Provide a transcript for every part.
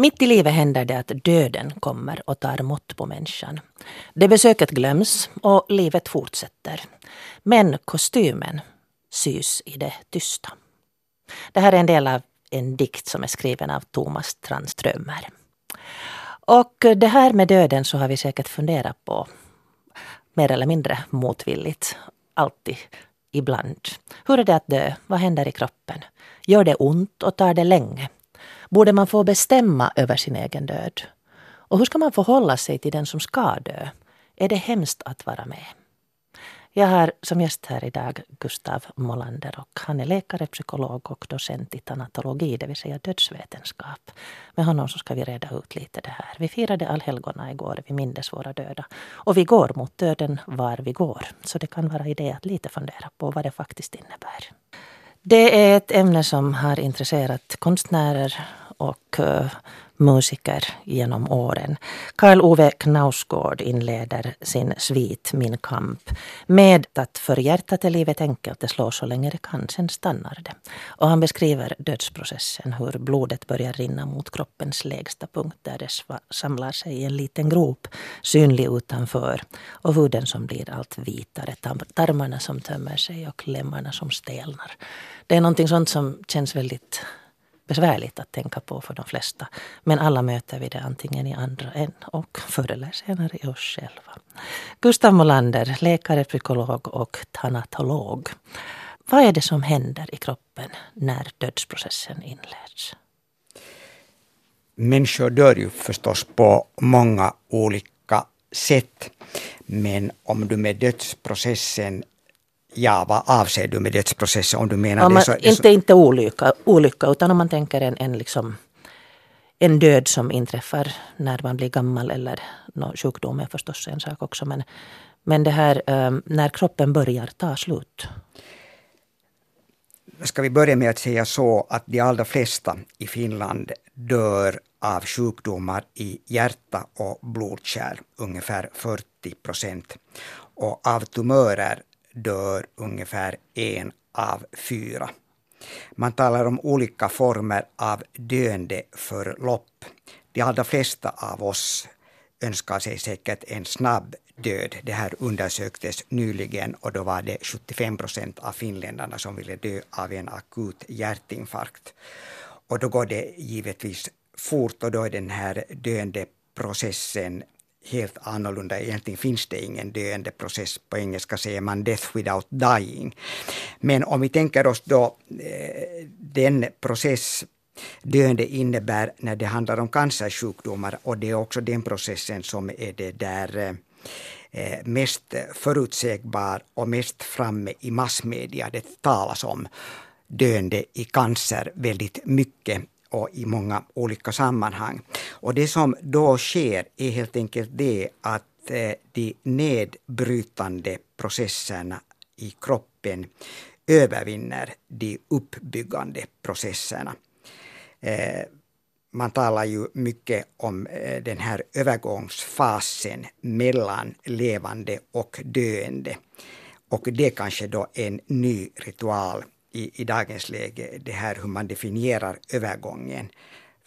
Mitt i livet händer det att döden kommer och tar mått på människan. Det besöket glöms och livet fortsätter. Men kostymen sys i det tysta. Det här är en del av en dikt som är skriven av Thomas Tranströmer. Och det här med döden så har vi säkert funderat på mer eller mindre motvilligt. Alltid, ibland. Hur är det att dö? Vad händer i kroppen? Gör det ont och tar det länge? Borde man få bestämma över sin egen död? Och hur ska man förhålla sig till den som ska dö? Är det hemskt att vara med? Jag har som gäst här idag Gustav Molander och han är läkare, psykolog och docent i tanatologi, det vill säga dödsvetenskap. Med honom så ska vi reda ut lite det här. Vi firade allhelgona igår, vi mindes våra döda. Och vi går mot döden var vi går. Så det kan vara idé att lite fundera på vad det faktiskt innebär. Det är ett ämne som har intresserat konstnärer och eh, musiker genom åren. Karl Ove Knausgård inleder sin svit Min kamp med att för hjärtat är livet enkelt, det slår så länge det kan, sen stannar det. Och han beskriver dödsprocessen, hur blodet börjar rinna mot kroppens lägsta punkt där det samlar sig i en liten grop, synlig utanför, och huden som blir allt vitare, tarmarna som tömmer sig och lemmarna som stelnar. Det är någonting sånt som känns väldigt besvärligt att tänka på för de flesta. Men alla möter vi det antingen i andra än och förr eller senare i oss själva. Gustav Molander, läkare, psykolog och tanatolog. Vad är det som händer i kroppen när dödsprocessen inleds? Människor dör ju förstås på många olika sätt. Men om du med dödsprocessen Ja, vad avser du med dödsprocessen? Om du menar om man, det så, inte, inte olycka, olycka, utan om man tänker en, en, liksom, en död som inträffar när man blir gammal eller no, sjukdom är förstås en sak också. Men, men det här um, när kroppen börjar ta slut. Ska vi börja med att säga så att de allra flesta i Finland dör av sjukdomar i hjärta och blodkärl, ungefär 40 procent. Och av tumörer dör ungefär en av fyra. Man talar om olika former av döendeförlopp. De allra flesta av oss önskar sig säkert en snabb död. Det här undersöktes nyligen och då var det 75 procent av finländarna som ville dö av en akut hjärtinfarkt. Och då går det givetvis fort och då är den här döendeprocessen helt annorlunda. Egentligen finns det ingen döende process. På engelska säger man death without dying. Men om vi tänker oss då eh, den process döende innebär när det handlar om cancersjukdomar och det är också den processen som är det där eh, eh mest förutsägbar och mest framme i massmedia. Det talas om döende i cancer väldigt mycket och i många olika sammanhang. Och det som då sker är helt enkelt det att eh, de nedbrytande processerna i kroppen övervinner de uppbyggande processerna. Eh, man talar ju mycket om eh, den här övergångsfasen mellan levande och döende. Och det kanske då är en ny ritual i, i dagens läge, det här hur man definierar övergången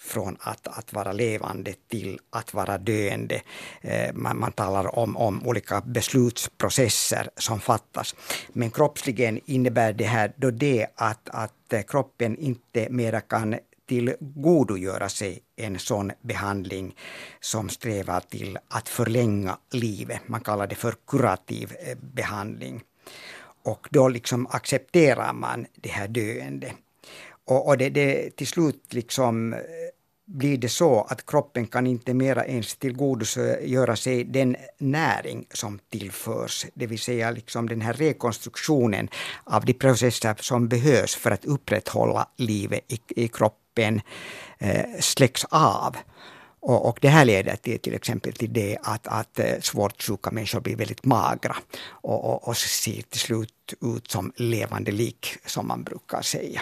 från att, att vara levande till att vara döende. Eh, man, man talar om, om olika beslutsprocesser som fattas. Men kroppsligen innebär det här då det att, att eh, kroppen inte mera kan tillgodogöra sig en sån behandling som strävar till att förlänga livet. Man kallar det för kurativ eh, behandling. Och då liksom accepterar man det här döende. Och, och det, det, till slut liksom eh, blir det så att kroppen kan inte mera ens tillgodogöra sig den näring som tillförs. Det vill säga liksom den här rekonstruktionen av de processer som behövs för att upprätthålla livet i, i kroppen eh, släcks av. Och, och, det här leder till, till exempel till det att, att eh, svårt sjuka människor blir väldigt magra och, och, och ser till slut ut som levande lik, som man brukar säga.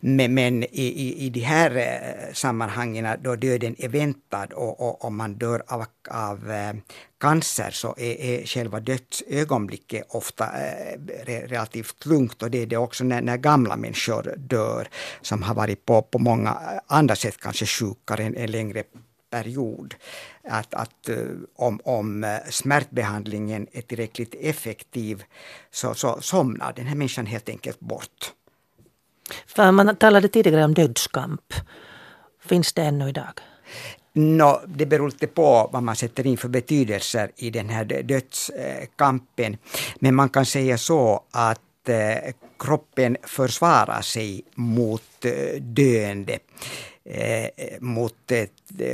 Men, men i, i, i de här eh, sammanhangen då döden är väntad och, och om man dör av, av eh, cancer så är, är själva dödsögonblicket ofta eh, relativt lugnt och det är det också när, när, gamla människor dör som har varit på, på många eh, andra sätt kanske sjukare en, en längre period. Att, att om, om smärtbehandlingen är tillräckligt effektiv så, så somnar den här människan helt enkelt bort. För man talade tidigare om dödskamp. Finns det ännu idag? No, det beror lite på vad man sätter in för betydelser i den här dödskampen. Men man kan säga så att eh, kroppen försvarar sig mot eh, döende Eh, eh, mot eh,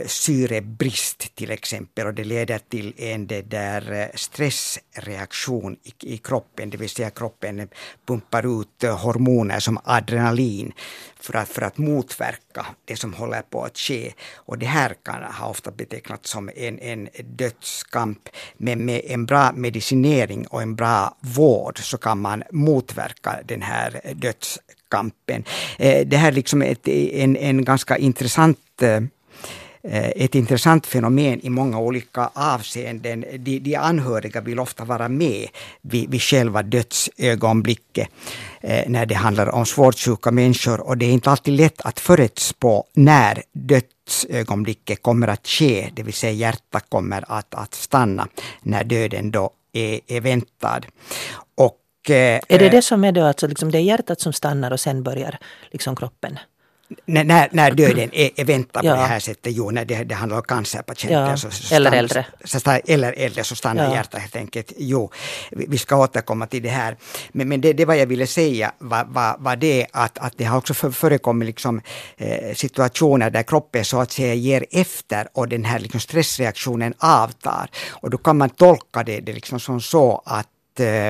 syrebrist till exempel och det leder till en det där stressreaktion i, i kroppen, det vill säga kroppen pumpar ut hormoner som adrenalin för att, för att motverka det som håller på att ske. Och det här kan ha ofta betecknats som en, en dödskamp. Men med en bra medicinering och en bra vård så kan man motverka den här dödskampen kampen. Eh, det här är liksom ett, en, en ganska intressant eh, ett intressant fenomen i många olika avseenden. De, de anhöriga vill ofta vara med vid, vid själva dödsögonblicket eh, när det handlar om svårt sjuka människor och det är inte alltid lätt att förutspå när dödsögonblicket kommer att ske, det vill säga hjärtat kommer att, att stanna när döden då är, är väntad. Eh, är det det som är då, alltså liksom det är hjärtat som stannar och sen börjar liksom kroppen när, när döden är, är väntad ja. på det här sättet, jo, när det, det handlar om cancerpatienter. Ja. Så, så eller äldre. Så, eller äldre så stannar ja. hjärtat helt enkelt. Jo, vi, vi ska återkomma till det här. Men, men det, det vad jag ville säga var, var, var det att, att det har också förekommit liksom, eh, situationer där kroppen så att säga ger efter och den här liksom, stressreaktionen avtar. Och då kan man tolka det, det liksom som så att eh,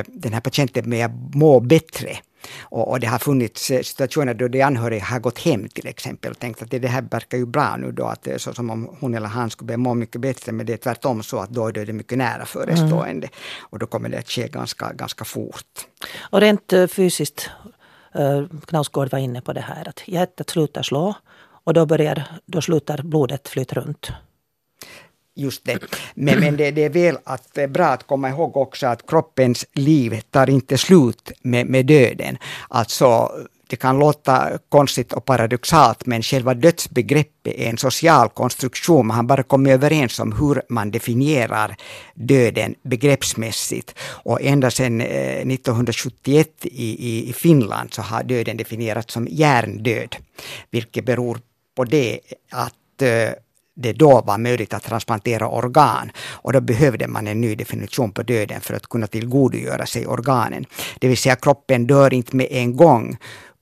den här patienten börjar må bättre och, och, det har funnits eh, situationer då de anhöriga har gått hem till exempel och tänkt att det, här verkar ju bra nu då, att är så som om hon eller han skulle börja må mycket bättre, men det är tvärtom så att då är det mycket nära förestående. Mm. Och då kommer det att ske ganska, ganska fort. Och rent fysiskt, Knausgård var inne på det här, att hjärtat slutar slå och då, börjar, då slutar blodet flyta runt just det. Men, men det, det, är väl att, eh, bra att komma ihåg också att kroppens liv tar inte slut med, med döden. Alltså, det kan låta konstigt och paradoxalt, men själva dödsbegreppet är en social konstruktion. Man har bara kommit överens om hur man definierar döden begreppsmässigt. Och ända sedan eh, 1971 i, i, i Finland så har döden definierats som hjärndöd, vilket beror på det att eh, det då var möjligt att transplantera organ. Och då behövde man en ny definition på döden för att kunna tillgodogöra sig organen. Det vill säga kroppen dör inte med en gång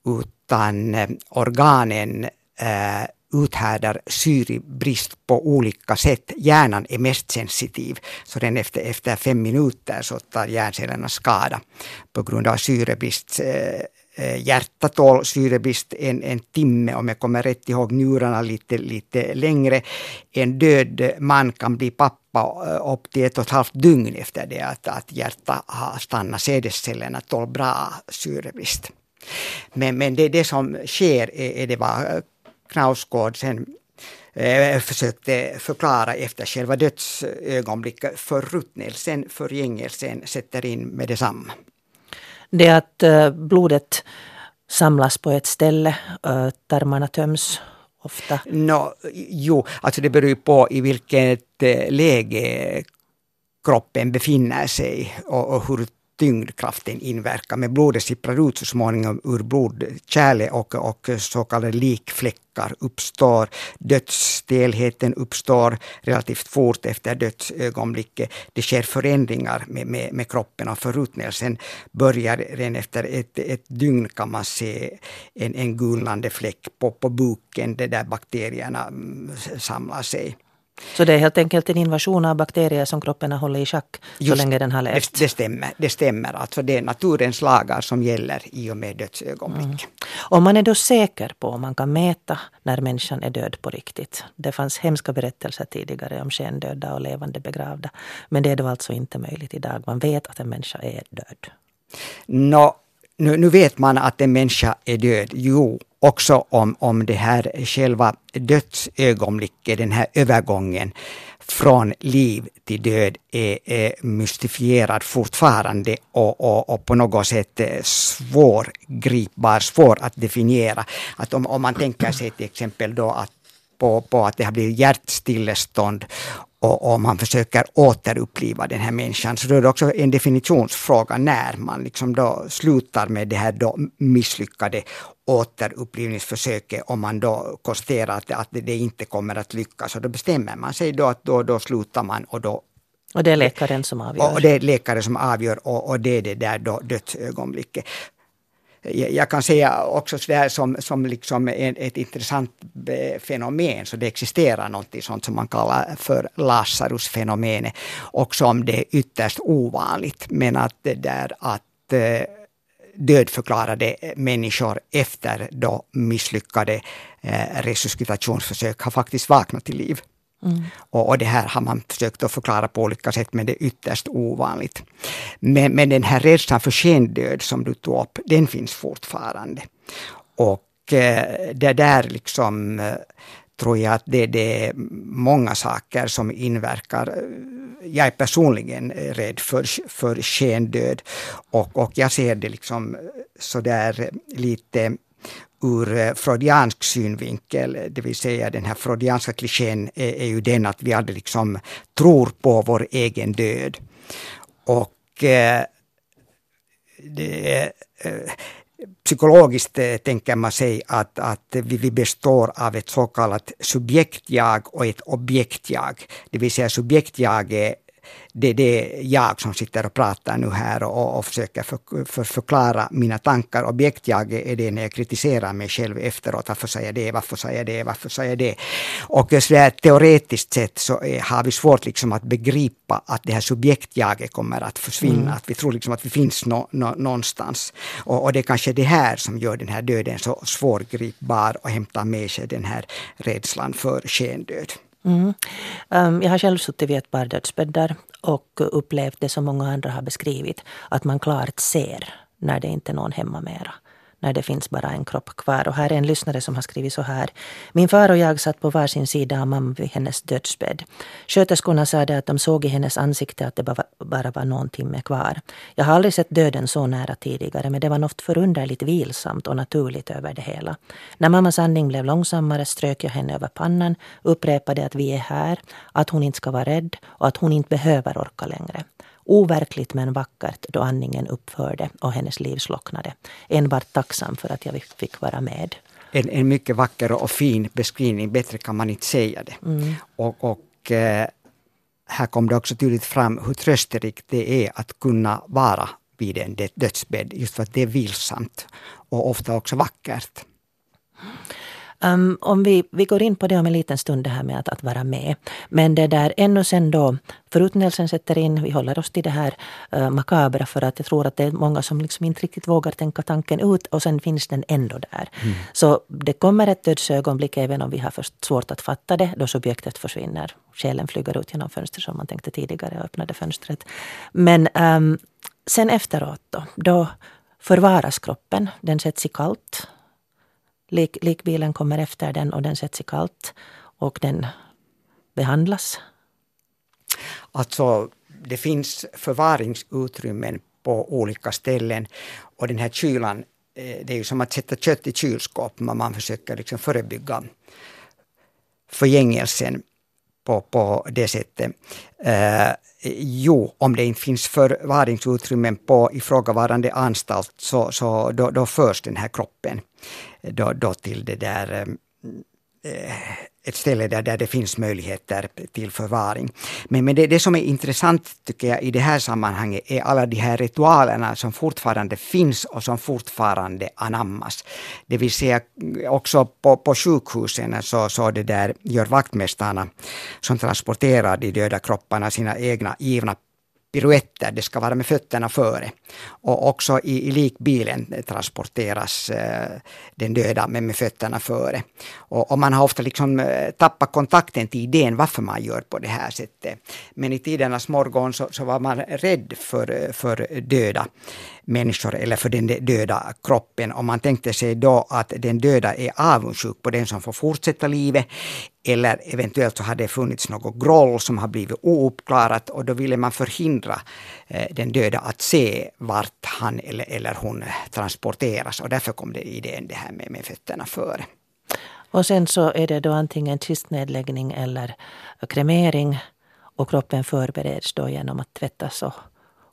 utan eh, organen eh, uthärdar syrebrist på olika sätt. Hjärnan är mest sensitiv, så den efter, efter fem minuter så tar hjärncellerna skada på grund av syrebrist. Eh, Eh, hjärtat tål syrebrist en, en timme, om jag kommer rätt ihåg njurarna lite, lite längre. En död man kan bli pappa eh, upp till ett och ett halvt dygn efter det att, att hjärtat har stannat. Sädescellerna tål bra syrebrist. Men, men det, det som sker är, är det vad eh, Knausgård sen eh, försökte förklara efter själva dödsögonblicket. Förruttnelsen, förgängelsen sätter in med detsamma. Det att eh, blodet samlas på ett ställe, eh, tarmarna töms ofta? No, jo, alltså det beror på i vilket eh, läge kroppen befinner sig och, och hur tyngdkraften inverkar. Men blodet sipprar ut så småningom ur blodkärlet och, och så kallade likfläckar uppstår. Dödsstelheten uppstår relativt fort efter dödsögonblicket. Det sker förändringar med, med, med kroppen och förruttnelsen börjar redan efter ett, ett dygn kan man se en, en gulnande fläck på, på buken där bakterierna mm, samlar sig. Så det är helt enkelt en invasion av bakterier som kroppen har hållit i schack Just, så länge den har levt? Det, det, stämmer. Det stämmer. Alltså det är naturens lagar som gäller i och med dödsögonblick. Mm. Och man är då säker på, om man kan mäta när människan är död på riktigt. Det fanns hemska berättelser tidigare om skendöda och levande begravda. Men det är då alltså inte möjligt idag. Man vet att en människa är död. No, nu, nu vet man att en människa är död. Jo, också om, om det här själva dödsögonblicket, den här övergången från liv till död är, är mystifierad fortfarande och, och, och, på något sätt eh, svårgripbar, svår att definiera. Att om, om man tänker sig till exempel då att på, på att det har blivit hjärtstillestånd och, och man försöker återuppliva den här människan. Så då är det också en definitionsfråga när man liksom då slutar med det här då misslyckade återupplivningsförsöket om man då konstaterar att, att det inte kommer att lyckas. Och då bestämmer man sig då att då, då slutar man och då och det är läkaren som avgör? Och det är läkaren som avgör och, och det är det där då dödsögonblicket jag kan säga också sådär som, som liksom ett, ett intressant eh, fenomen, så det existerar något sånt som man kallar för Lazarus-fenomenet, också om det är ytterst ovanligt, men att det där att eh, dödförklarade människor efter då misslyckade eh, resuscitationsförsök har faktiskt vaknat till liv. Mm. Och, och, det här har man försökt att förklara på olika sätt, men det är ytterst ovanligt. Men, men den här rädslan för skendöd som du tog upp, den finns fortfarande. Och eh, det där liksom eh, tror jag att det, det, är många saker som inverkar. Jag är personligen rädd för, för skendöd och, och jag ser det liksom sådär lite ur eh, freudiansk synvinkel, det vill säga den här freudianska klichén är, är ju den att vi aldrig liksom tror på vår egen död. Och eh, det, eh, psykologiskt eh, tänker man sig att, att vi, vi består av ett så kallat subjektjag och ett objektjag. Det vill säga subjektjag det är det jag som sitter och pratar nu här och, och försöker för, för förklara mina tankar. Objektjag är det när jag kritiserar mig själv efteråt. Varför säger jag det? Varför säger jag det? Varför säger jag det? Och så där, teoretiskt sett så är, har vi svårt liksom att begripa att det här subjektjaget kommer att försvinna. Mm. Att vi tror liksom att vi finns no, no, någonstans. Och, och det är kanske det här som gör den här döden så svårgripbar och hämtar med sig den här rädslan för skendöd. Mm. Um, jag har själv suttit vid ett par dödsbäddar och upplevt det som många andra har beskrivit. Att man klart ser när det inte är någon hemma mera när det finns bara en kropp kvar. Och här är en lyssnare som har skrivit så här. Min far och jag satt på varsin sida av mamma vid hennes dödsbädd. Sköterskorna sa det att de såg i hennes ansikte att det bara, bara var någon timme kvar. Jag har aldrig sett döden så nära tidigare men det var något förunderligt vilsamt och naturligt över det hela. När mammas andning blev långsammare strök jag henne över pannan, upprepade att vi är här, att hon inte ska vara rädd och att hon inte behöver orka längre. Overkligt men vackert då andningen upphörde och hennes liv slocknade. Enbart tacksam för att jag fick vara med. En, en mycket vacker och fin beskrivning, bättre kan man inte säga det. Mm. Och, och eh, här kom det också tydligt fram hur trösterikt det är att kunna vara vid en dödsbädd, just för att det är vilsamt och ofta också vackert. Um, om vi, vi går in på det om en liten stund, det här med att, att vara med. Men det där ännu sen då förruttnelsen sätter in, vi håller oss till det här uh, makabra för att jag tror att det är många som liksom inte riktigt vågar tänka tanken ut och sen finns den ändå där. Mm. Så det kommer ett dödsögonblick även om vi har först svårt att fatta det, då subjektet försvinner. Själen flyger ut genom fönstret som man tänkte tidigare och öppnade fönstret. Men um, sen efteråt då, då förvaras kroppen, den sätts i kallt Lik, likbilen kommer efter den och den sätts i kallt och den behandlas? Alltså, det finns förvaringsutrymmen på olika ställen och den här kylan, eh, det är ju som att sätta kött i kylskåp, men man försöker liksom förebygga förgängelsen på, på det sättet. Eh, jo, om det inte finns förvaringsutrymmen på ifrågavarande anstalt så, så då, då förs den här kroppen då, då till det där eh, ett ställe där, där det finns möjligheter till förvaring. Men, men det, det som är intressant tycker jag i det här sammanhanget är alla de här ritualerna som fortfarande finns och som fortfarande anammas. Det vill säga också på, på sjukhusen så, så det där gör vaktmästarna som transporterar de döda kropparna sina egna givna piruetter, det ska vara med fötterna före. Och också i, i likbilen transporteras eh, den döda med, med fötterna före. Och, och, man har ofta liksom eh, tappat kontakten till idén varför man gör på det här sättet. Men i tidernas morgon så, så var man rädd för, eh, för döda människor eller för den döda kroppen. Om man tänkte sig då att den döda är avundsjuk på den som får fortsätta livet eller eventuellt så har det funnits något groll som har blivit ouppklarat och då ville man förhindra eh, den döda att se vart han eller, eller hon transporteras och därför kom det idén det här med, med fötterna före. Och sen så är det då antingen kistnedläggning eller kremering och kroppen förbereds då genom att tvättas och,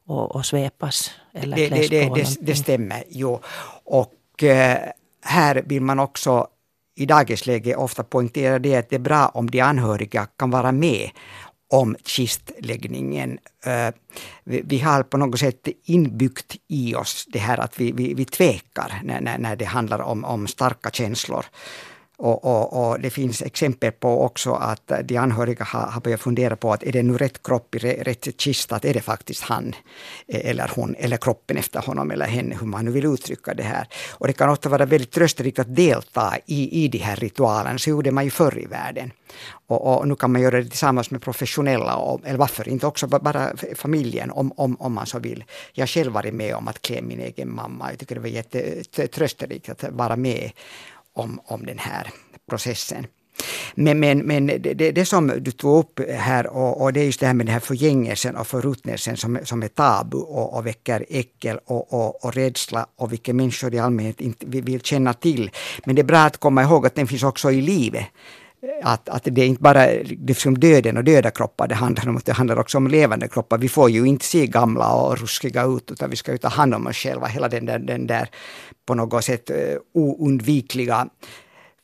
och, och svepas eller det, det, på. Det, det stämmer, jo. Och eh, här vill man också i dagens läge ofta poängtera det att det är bra om de anhöriga kan vara med om kistläggningen. Vi, vi, har på något sätt inbyggt i oss det här att vi, vi, vi tvekar när, när, när det handlar om, om starka känslor. Och, och, och, det finns exempel på också att de anhöriga har, har börjat fundera på att är det nu rätt kropp i rätt kista, att är det faktiskt han e, eller hon eller kroppen efter honom eller henne, hur man nu vill uttrycka det här. Och det kan ofta vara väldigt trösterikt att delta i, i de här ritualerna, så gjorde man ju förr i världen. Och, och, nu kan man göra det tillsammans med professionella, och, eller varför inte också bara familjen om, om, om man så vill. Jag har själv varit med om att klä min egen mamma. Jag tycker det var jättetrösterikt att vara med om, om den här processen. Men, men, men det, det, som du tog upp här och, och, det är just det här med den här förgängelsen och förruttnelsen som, som är tabu och, och väcker äckel och, och, och rädsla och vilka människor i allmänhet inte vill känna till. Men det är bra att komma ihåg att den finns också i livet. Att, att det är inte bara liksom döden och döda kroppar det handlar om, det handlar också om levande kroppar. Vi får ju inte se gamla och ruskiga ut, utan vi ska ju ta hand om oss själva. Hela den där, den där på något sätt eh, oundvikliga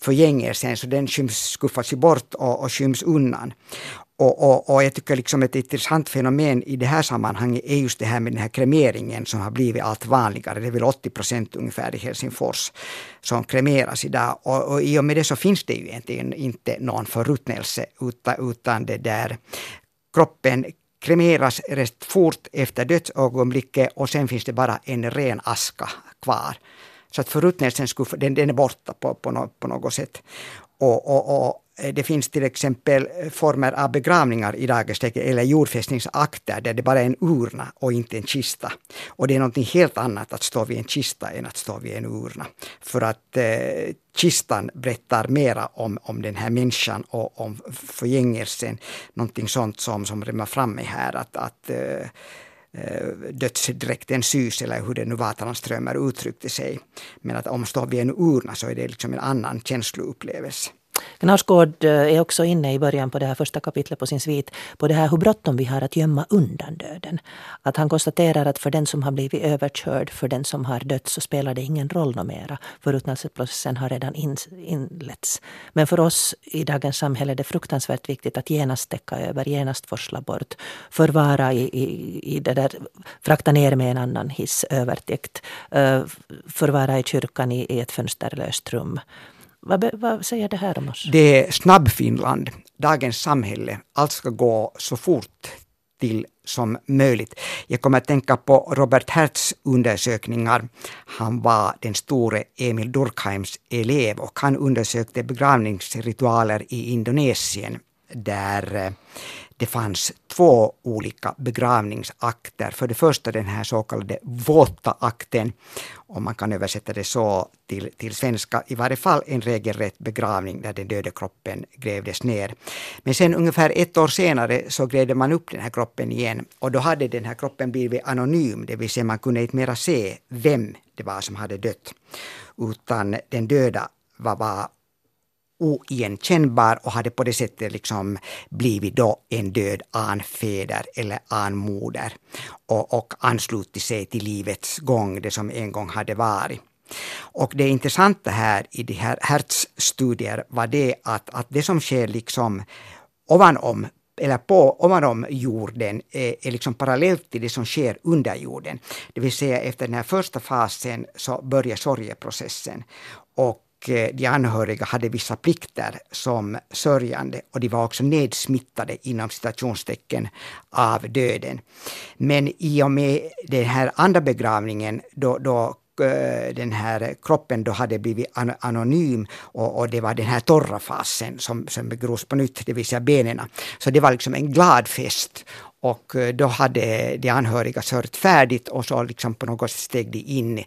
förgängelsen, så den skyms, skuffas ju bort och, och skyms undan. Och, och, och, jag tycker liksom ett intressant fenomen i det här sammanhanget är just det här med den här kremeringen som har blivit allt vanligare. Det är väl 80 procent ungefär i Helsingfors som kremeras idag. Och, och i och med det så finns det ju egentligen inte någon förruttnelse utan, utan det där kroppen kremeras rätt fort efter dödsögonblicket och sen finns det bara en ren aska kvar. Så att förruttnelsen skulle, den, den är borta på, på, på något sätt. Och, och, och, Eh, det finns till exempel eh, former av begravningar i dagens läge, eller jordfästningsakter, där det bara är en urna och inte en kista. Och det är något helt annat att stå vid en kista än att stå vid en urna. För att eh, kistan berättar mera om, om den här människan och om förgängelsen. Någonting sånt som, som rimmar fram här, att, att eh, eh, dödsdräkten sys eller hur det nu var Strömer uttryckte sig. Men att om står vid en urna så är det liksom en annan känsloupplevelse. Knausgård eh, är också inne i början på det här första kapitlet på sin svit på det här hur bråttom vi har att gömma undan döden. Att han konstaterar att för den som har blivit överkörd, för den som har dött så spelar det ingen roll något mera. Förruttnelseprocessen har redan inletts. Men för oss i dagens samhälle är det fruktansvärt viktigt att genast täcka över, genast forsla bort, förvara i, i, i det där, frakta ner med en annan hiss övertäckt, eh, förvara i kyrkan i, i ett fönsterlöst rum. Vad, vad, säger det här om oss? Det är snabb-Finland, dagens samhälle. Allt ska gå så fort till som möjligt. Jag kommer att tänka på Robert Hertz undersökningar. Han var den store Emil Durkheims elev och han undersökte begravningsritualer i Indonesien där eh, det fanns två olika begravningsakter. För det första den här så kallade våta akten, om man kan översätta det så till, till svenska, i varje fall en regelrätt begravning där den döda kroppen grävdes ner. Men sen ungefär ett år senare så grävde man upp den här kroppen igen och då hade den här kroppen blivit anonym, det vill säga man kunde inte mera se vem det var som hade dött. Utan den döda var, var oigenkännbar och hade på det sättet liksom blivit då en död anfäder eller anmoder och, och anslutit sig till livets gång, det som en gång hade varit. Och det intressanta här i de här Hertz-studier var det att, att det som sker liksom ovanom eller på ovanom jorden är, är liksom parallellt till det som sker under jorden. Det vill säga efter den här första fasen så börjar sorgeprocessen. Och Eh, de anhöriga hade vissa plikter som sörjande och de var också nedsmittade inom citationstecken av döden. Men i och med den här andra begravningen då, då eh, den här kroppen då hade blivit anonym och, och, det var den här torra fasen som, som begrovs på nytt, det vill säga benen. Så det var liksom en glad fest och eh, då hade de anhöriga sörjt färdigt och så liksom på något sätt steg de in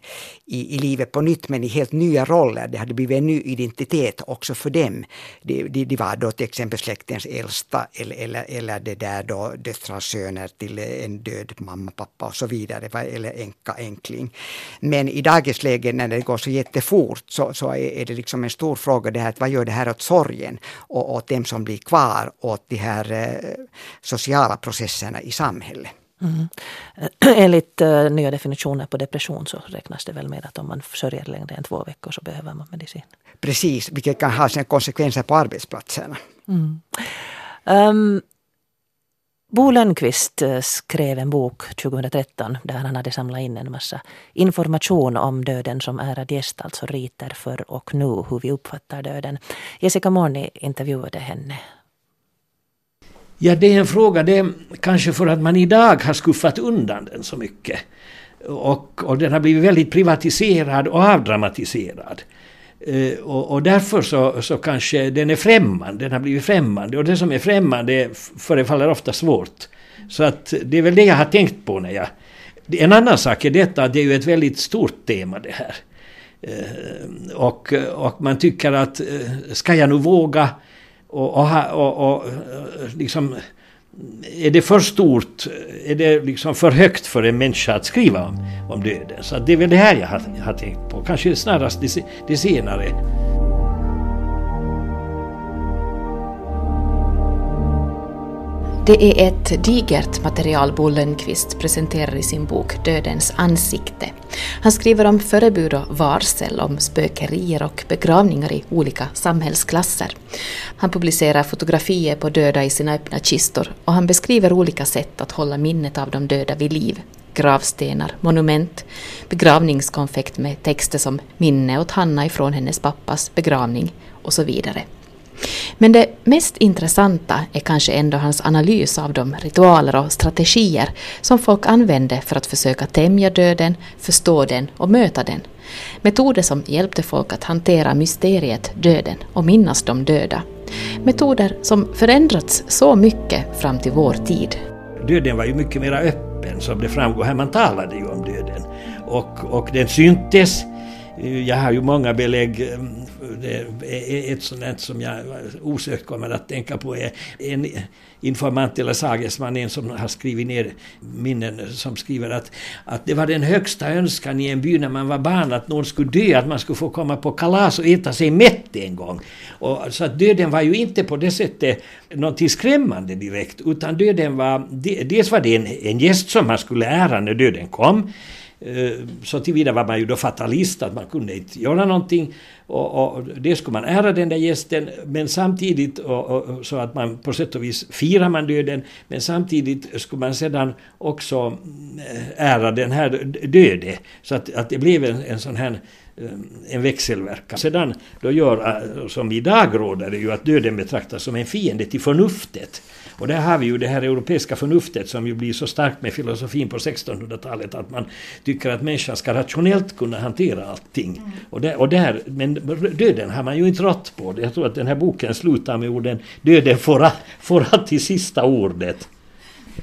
i, i livet på nytt men i helt nya roller. Det hade blivit en ny identitet också för dem. De, de, de var då till exempel släktens äldsta eller, eller, eller det där då döttrars söner till en död mamma, pappa och så vidare, eller enka, enkling. Men i dagens läge när det går så jättefort så, så är, är det liksom en stor fråga det här att vad gör det här åt sorgen och åt dem som blir kvar, åt de här eh, sociala processerna i samhället. Mm. Enligt uh, nya definitioner på depression så räknas det väl med att om man sörjer längre än två veckor så behöver man medicin. Precis, vilket kan ha sina konsekvenser på arbetsplatserna. Mm. Um, Bo Lönnqvist eh, skrev en bok 2013 där han hade samlat in en massa information om döden som ärad gäst, alltså riter för och nu, hur vi uppfattar döden. Jessica Morni intervjuade henne. Ja, det är en fråga, det är kanske för att man idag har skuffat undan den så mycket. Och, och den har blivit väldigt privatiserad och avdramatiserad. Eh, och, och, därför så, så kanske den är främmande, den har blivit främmande. Och det som är främmande förefaller ofta svårt. Så att det är väl det jag har tänkt på när jag... En annan sak är detta att det är ju ett väldigt stort tema det här. Eh, och, och man tycker att eh, ska jag nu våga och, och, och, och liksom är det för stort, är det liksom för högt för en människa att skriva om, om döden? Så det är väl det här jag har, har tänkt på, kanske snarast det, det senare. Det är ett digert material Bo Lönnqvist presenterar i sin bok Dödens ansikte. Han skriver om förebud och varsel, om spökerier och begravningar i olika samhällsklasser. Han publicerar fotografier på döda i sina öppna kistor och han beskriver olika sätt att hålla minnet av de döda vid liv. Gravstenar, monument, begravningskonfekt med texter som minne åt Hanna ifrån hennes pappas begravning och så vidare. Men det mest intressanta är kanske ändå hans analys av de ritualer och strategier som folk använde för att försöka tämja döden, förstå den och möta den. Metoder som hjälpte folk att hantera mysteriet döden och minnas de döda. Metoder som förändrats så mycket fram till vår tid. Döden var ju mycket mer öppen som det framgår här, man talade ju om döden. Och, och den syntes jag har ju många belägg. Eh, ett sådant som jag osökt kommer att tänka på är en informant eller sagesman, en som har skrivit ner minnen, som skriver att, att det var den högsta önskan i en by när man var barn att någon skulle dö, att man skulle få komma på kalas och äta sig mätt en gång. Och, så att döden var ju inte på det sättet någonting skrämmande direkt, utan döden var, dels var det en, en gäst som man skulle ära när döden kom, Eh, så tillvida var man ju då fatalist, att man kunde inte göra någonting. Och, och det skulle man ära den där gästen, men samtidigt och, och, så att man på sätt och vis firar man döden, men samtidigt skulle man sedan också eh, ära den här döde. Så att, att det blev en, en sån här eh, en växelverkan. Sedan då gör, som idag råder, det ju att döden betraktas som en fiende till förnuftet. Och där har vi ju det här europeiska förnuftet som ju blir så starkt med filosofin på 1600-talet att man tycker att människan ska rationellt kunna hantera allting. Mm. Och, där, och där, men döden har man ju inte rått på. Jag tror att den här boken slutar med orden döden får, får alltid sista ordet.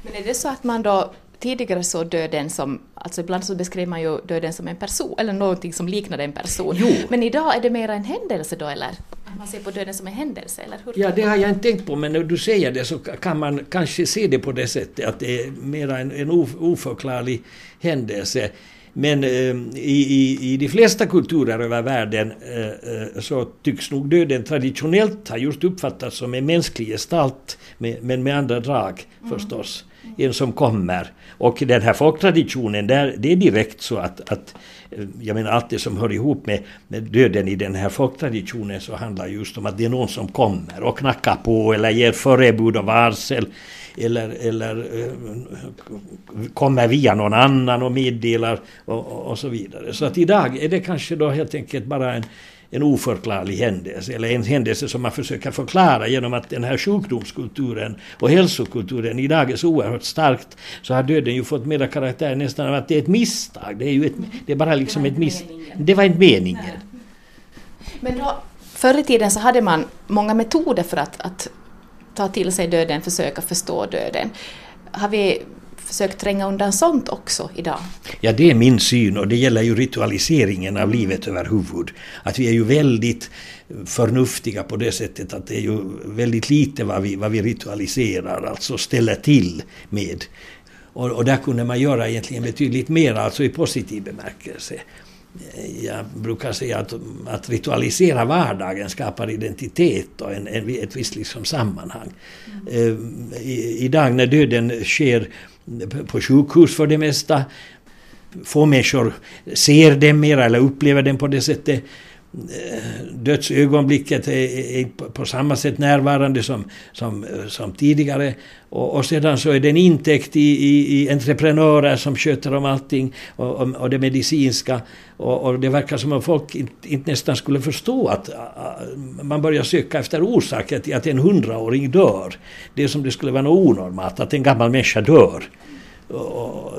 Men är det så att man då tidigare såg döden som, alltså ibland så beskrev man ju döden som en person, eller någonting som liknade en person. Jo. Men idag är det mer en händelse då, eller? Man ser på döden som en händelse, eller hur? Ja, det har jag inte tänkt på, men när du säger det så kan man kanske se det på det sättet, att det är mer en, en oförklarlig händelse. Men eh, i, i, de flesta kulturer över världen eh, eh, så tycks nog döden traditionellt ha just uppfattats som en mänsklig gestalt, med, men med andra drag mm. förstås en som kommer. Och den här folktraditionen, där, det är direkt så att, att Eh, jag menar allt det som hör ihop med, med döden i den här folktraditionen så handlar just om att det är någon som kommer och knackar på eller ger förebud och varsel eller, eller eh, kommer via någon annan och meddelar och, och, och, så vidare. Så att idag är det kanske då helt enkelt bara en, en oförklarlig händelse, eller en händelse som man försöker förklara genom att den här sjukdomskulturen och hälsokulturen idag är så oerhört starkt, så har döden ju fått mera karaktär nästan av att det är ett misstag. Det är ju ett, det är bara liksom ett misstag. Det var inte meningen. Men då, förr i tiden så hade man många metoder för att, att ta till sig döden, försöka förstå döden. Har vi försökt tränga undan sånt också idag? Ja, det är min syn och det gäller ju ritualiseringen av livet överhuvud. Att vi är ju väldigt förnuftiga på det sättet att det är ju väldigt lite vad vi, vad vi ritualiserar, alltså ställer till med. Och, och där kunde man göra egentligen betydligt mer, alltså i positiv bemärkelse. Jag brukar säga att, att ritualisera vardagen skapar identitet och en, en, ett visst liksom sammanhang. Mm. I, idag när döden sker på sjukhus för det mesta, få människor ser den mer eller upplever den på det sättet dödsögonblicket är, på samma sätt närvarande som, som, som tidigare. Och, och sedan så är det en intäkt i, i, i entreprenörer som sköter om allting och, och, och det medicinska. Och, och, det verkar som om folk inte, inte nästan skulle förstå att man börjar söka efter orsaker till att en hundraåring dör. Det är som det skulle vara något onormalt, att en gammal människa dör. Och,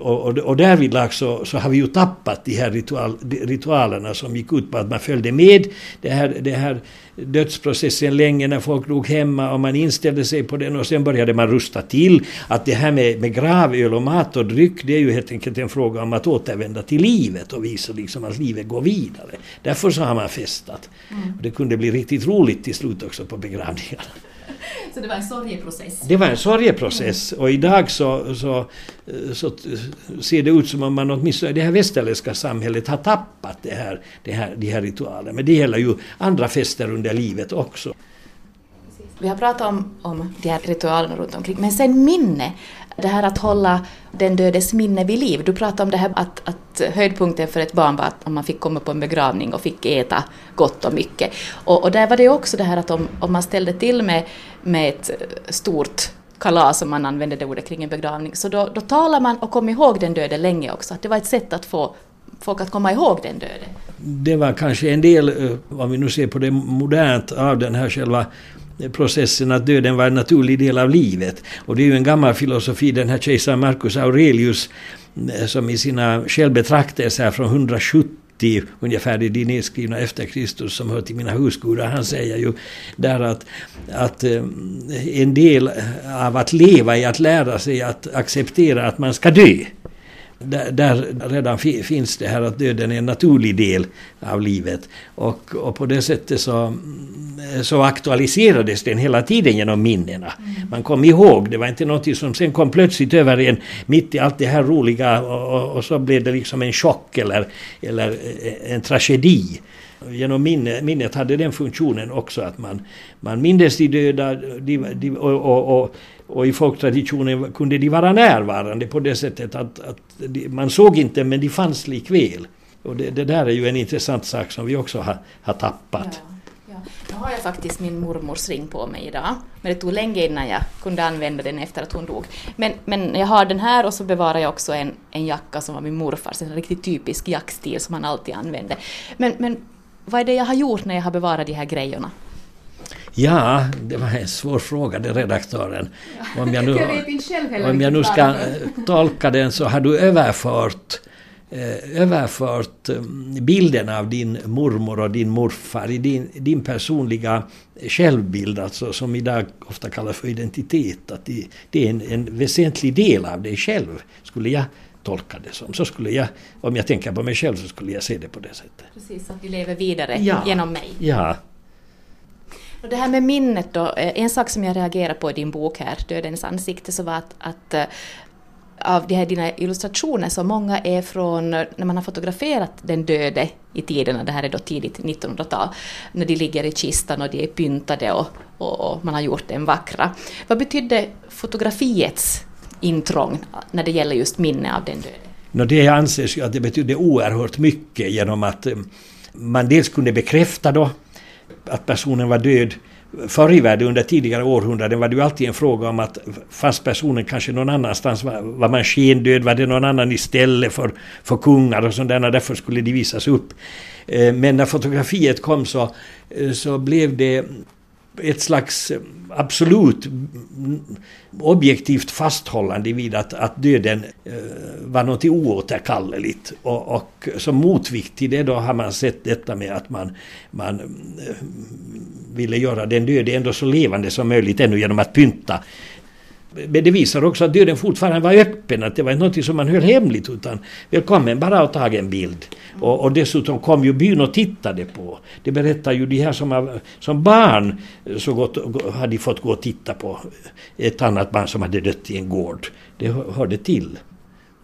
och, och därvidlag så, så har vi ju tappat de här ritual, ritualerna som gick ut på att man följde med det här, det här dödsprocessen länge när folk låg hemma och man inställde sig på den och sen började man rusta till. Att det här med, med gravöl och mat och dryck det är ju helt enkelt en fråga om att återvända till livet och visa liksom att livet går vidare. Därför så har man festat. Mm. Det kunde bli riktigt roligt till slut också på begravningarna. Så det var en sorgeprocess? Det var en sorgeprocess och idag så, så, så ser det ut som om man åtminstone i det här västerländska samhället har tappat det här, det här, de här ritualerna. Men det gäller ju andra fester under livet också. Vi har pratat om, om de här ritualerna runt omkring, men sen minne. Det här att hålla den dödes minne vid liv. Du pratade om det här att, att höjdpunkten för ett barn var att om man fick komma på en begravning och fick äta gott och mycket. Och, och där var det också det här att om, om man ställde till med, med ett stort kalas, om man använde det ordet kring en begravning, så då, då talar man och kom ihåg den döde länge också. Att det var ett sätt att få folk att komma ihåg den döde. Det var kanske en del, eh, vad vi nu ser på det modernt, av den här själva processen att döden var en naturlig del av livet. Och det är ju en gammal filosofi, den här kejsaren Marcus Aurelius eh, som i sina självbetraktelser från 170 ungefär i de nedskrivna efter Kristus som hör till mina husgudar. Han säger ju där att, att eh, en del av att leva är att lära sig att acceptera att man ska dö där, där redan finns det här att döden är en naturlig del av livet. Och, och på det sättet så, så aktualiserades den hela tiden genom minnena. Mm. Man kom ihåg, det var inte något som sen kom plötsligt över en mitt i allt det här roliga och, och, och så blev det liksom en chock eller, eller en tragedi. Genom minne, minnet hade den funktionen också att man, man mindes de döda de, de, och, och, och och i folktraditionen kunde de vara närvarande på det sättet att, att de, man såg inte men de fanns likväl. Och det, det, där är ju en intressant sak som vi också har, har tappat. Ja, ja. Nu har jag faktiskt min mormors ring på mig idag. Men det tog länge innan jag kunde använda den efter att hon dog. Men, men jag har den här och så bevarar jag också en, en jacka som var min morfars, en riktigt typisk jackstil som han alltid använde. Men, men vad är det jag har gjort när jag har bevarat de här grejerna? Ja, det var en svår fråga, det redaktören. Om jag nu, om jag nu ska eh, tolka den så har du överfört eh, överfört eh, bilden av din mormor och din morfar i din, din personliga självbild, alltså som idag ofta kallas för identitet. Att det, det är en, en väsentlig del av dig själv, skulle jag tolka det som. Så skulle jag, om jag tänker på mig själv så skulle jag se det på det sättet. Precis, att du lever vidare ja. genom mig. Ja. Och det här med minnet då, eh, en sak som jag reagerar på i din bok här, Dödens ansikte, så var att, att eh, av de här dina illustrationer så många är från när man har fotograferat den döde i tiderna, det här är då tidigt 1900-tal, när de ligger i kistan och de är pyntade och, och, och man har gjort den vackra. Vad betydde fotografiets intrång när det gäller just minne av den döde? No, det anses ju att det betydde oerhört mycket genom att eh, man dels kunde bekräfta då att personen var död. Förr i världen, under tidigare århundraden, var det ju alltid en fråga om att fast personen kanske någon annanstans var, var man skendöd, var det någon annan istället för, för kungar och sånt där, därför skulle de visas upp. Eh, men när fotografiet kom så, eh, så blev det ett slags eh, absolut objektivt fasthållande vid att, att döden eh, var något oåterkalleligt. Och, och som motvikt till det då har man sett detta med att man, man eh, ville göra den döde ändå så levande som möjligt ännu genom att pynta men det visar också att döden fortfarande var öppen, att det var inte något som man höll hemligt utan välkommen bara och tag en bild. Och, och dessutom kom ju byn och tittade på. Det berättar ju de här som, som barn så gott, hade fått gå och titta på ett annat barn som hade dött i en gård. Det hörde till.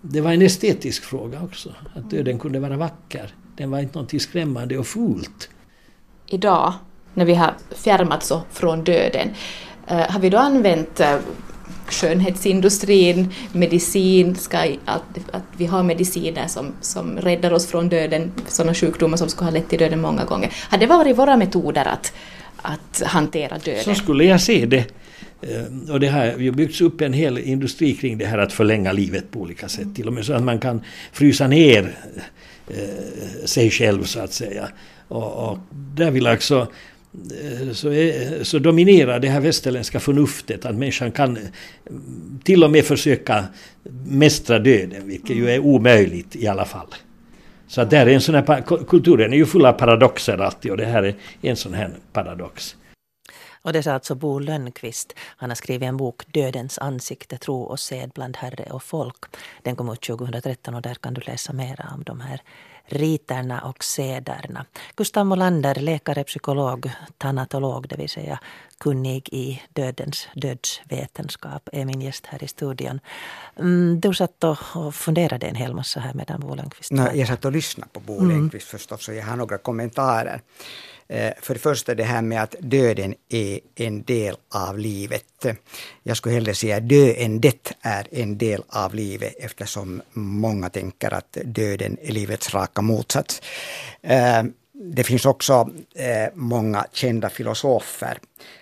Det var en estetisk fråga också, att döden kunde vara vacker. Den var inte någonting skrämmande och fult. Idag, när vi har fjärmats från döden, eh, har vi då använt eh, skönhetsindustrin, medicin, ska, att, att vi har mediciner som, som räddar oss från döden, sådana sjukdomar som skulle ha lett till döden många gånger. Har det varit våra metoder att, att hantera döden? Så skulle jag se det. Eh, och det har ju byggts upp en hel industri kring det här att förlänga livet på olika sätt. Till och med så att man kan frysa ner eh, sig själv så att säga. Och, och där vill alltså så, är, så dominerar det här västerländska förnuftet att människan kan eh, till och med försöka mästra döden, vilket ju är omöjligt i alla fall. Så att där är en sån här, kulturen är ju full av paradoxer alltid och det här är en sån här paradox. Och det sa alltså Bo Lönnqvist. Han har skrivit en bok Dödens ansikte, tro och sed bland herre och folk. Den kom ut 2013 och där kan du läsa mera om de här riterna och sederna. Gustav Molander, läkare, psykolog, tanatolog, det vill säga kunnig i dödens dödsvetenskap, är min gäst här i studion. Mm, du satt och funderade en hel massa här medan Bo Lönnqvist no, Jag satt och lyssnade på Bo mm. Lönnqvist förstås och jag har några kommentarer. Eh, för det första det här med att döden är en del av livet. Jag skulle hellre säga döendet är en del av livet eftersom många tänker att döden är livets raka motsats. Eh, det finns också eh, många kända filosofer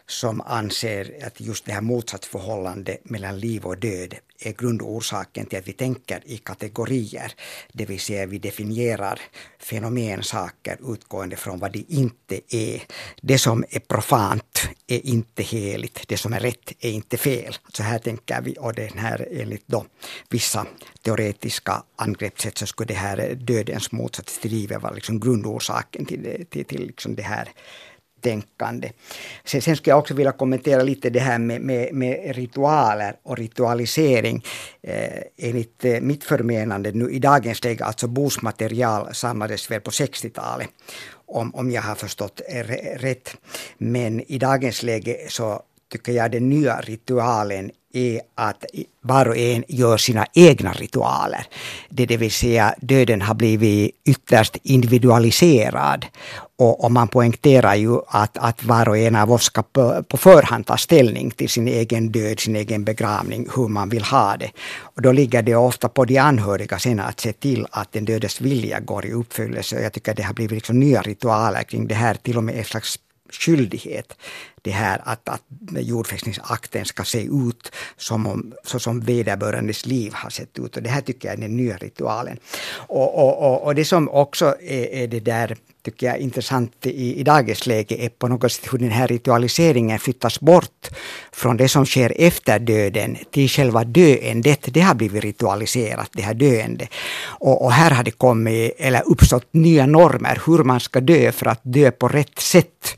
som anser att just det här motsatsförhållandet mellan liv och död är grundorsaken till att vi tänker i kategorier. Det vill säga vi definierar fenomen, saker utgående från vad de inte är. Det som är profant är inte heligt, det som är rätt är inte fel. Så här tänker vi och den här enligt då vissa teoretiska angreppssätt så skulle det här dödens motsats till livet vara liksom grundorsaken till, det, till, till liksom det här tänkande. Sen, sen skulle jag också vilja kommentera lite det här med, med, med ritualer och ritualisering. Eh, enligt eh, mitt förmenande nu i dagens läge, alltså bosmaterial samlades väl på 60-talet om, om jag har förstått eh, rätt. Men i dagens läge så tycker jag den nya ritualen är att var och en gör sina egna ritualer. Det, det vill säga döden har blivit ytterst individualiserad. Och, och man poängterar ju att, att var och en av oss ska på, på förhand ta ställning till sin egen död, sin egen begravning, hur man vill ha det. Och då ligger det ofta på de anhöriga sen att se till att den dödes vilja går i uppfyllelse. Jag tycker det har blivit liksom nya ritualer kring det här, till och med en slags skyldighet det här att, att jordfästningsakten ska se ut som, om, så som vederbörandes liv har sett ut. Och det här tycker jag är den nya ritualen. Och, och, och, och det som också är, är, det där tycker jag intressant i, i dagens läge är på något sätt hur den här ritualiseringen flyttas bort från det som sker efter döden till själva döendet. Det har blivit ritualiserat, det här döendet. Och, och här har det kommit, eller uppstått nya normer hur man ska dö för att dö på rätt sätt.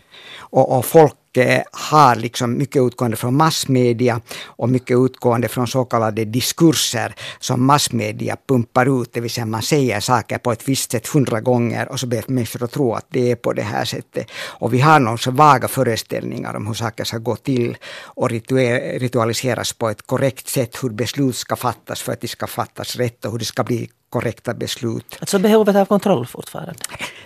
Och, och folk eh, har liksom mycket utgående från massmedia och mycket utgående från så kallade diskurser som massmedia pumpar ut, det vill säga man säger saker på ett visst sätt hundra gånger och så ber människor att tro att det är på det här sättet. Och vi har någon så vaga föreställningar om hur saker ska gå till och ritualiseras på ett korrekt sätt, hur beslut ska fattas för att de ska fattas rätt och hur det ska bli korrekta beslut. Alltså behovet av kontroll fortfarande?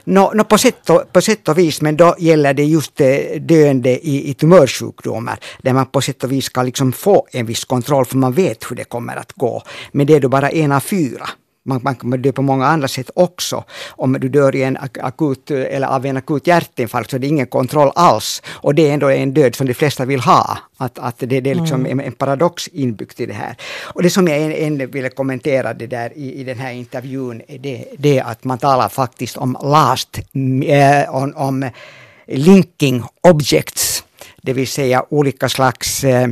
No, no, på, sätt och, på sätt och vis, men då gäller det just eh, döende i, i tumörsjukdomar där man på sätt och vis ska liksom få en viss kontroll för man vet hur det kommer att gå. Men det är då bara en av fyra man, man kan dö på många andra sätt också. Om du dör i en akut, eller av en akut hjärtinfarkt så är det ingen kontroll alls. Och det är ändå en död som de flesta vill ha. Att, att det, det är liksom mm. en, en, paradox inbyggt i det här. Och det som jag än ville kommentera det där i, i den här intervjun, är det, det att man talar faktiskt om last, äh, om, om linking objects, det vill säga olika slags äh,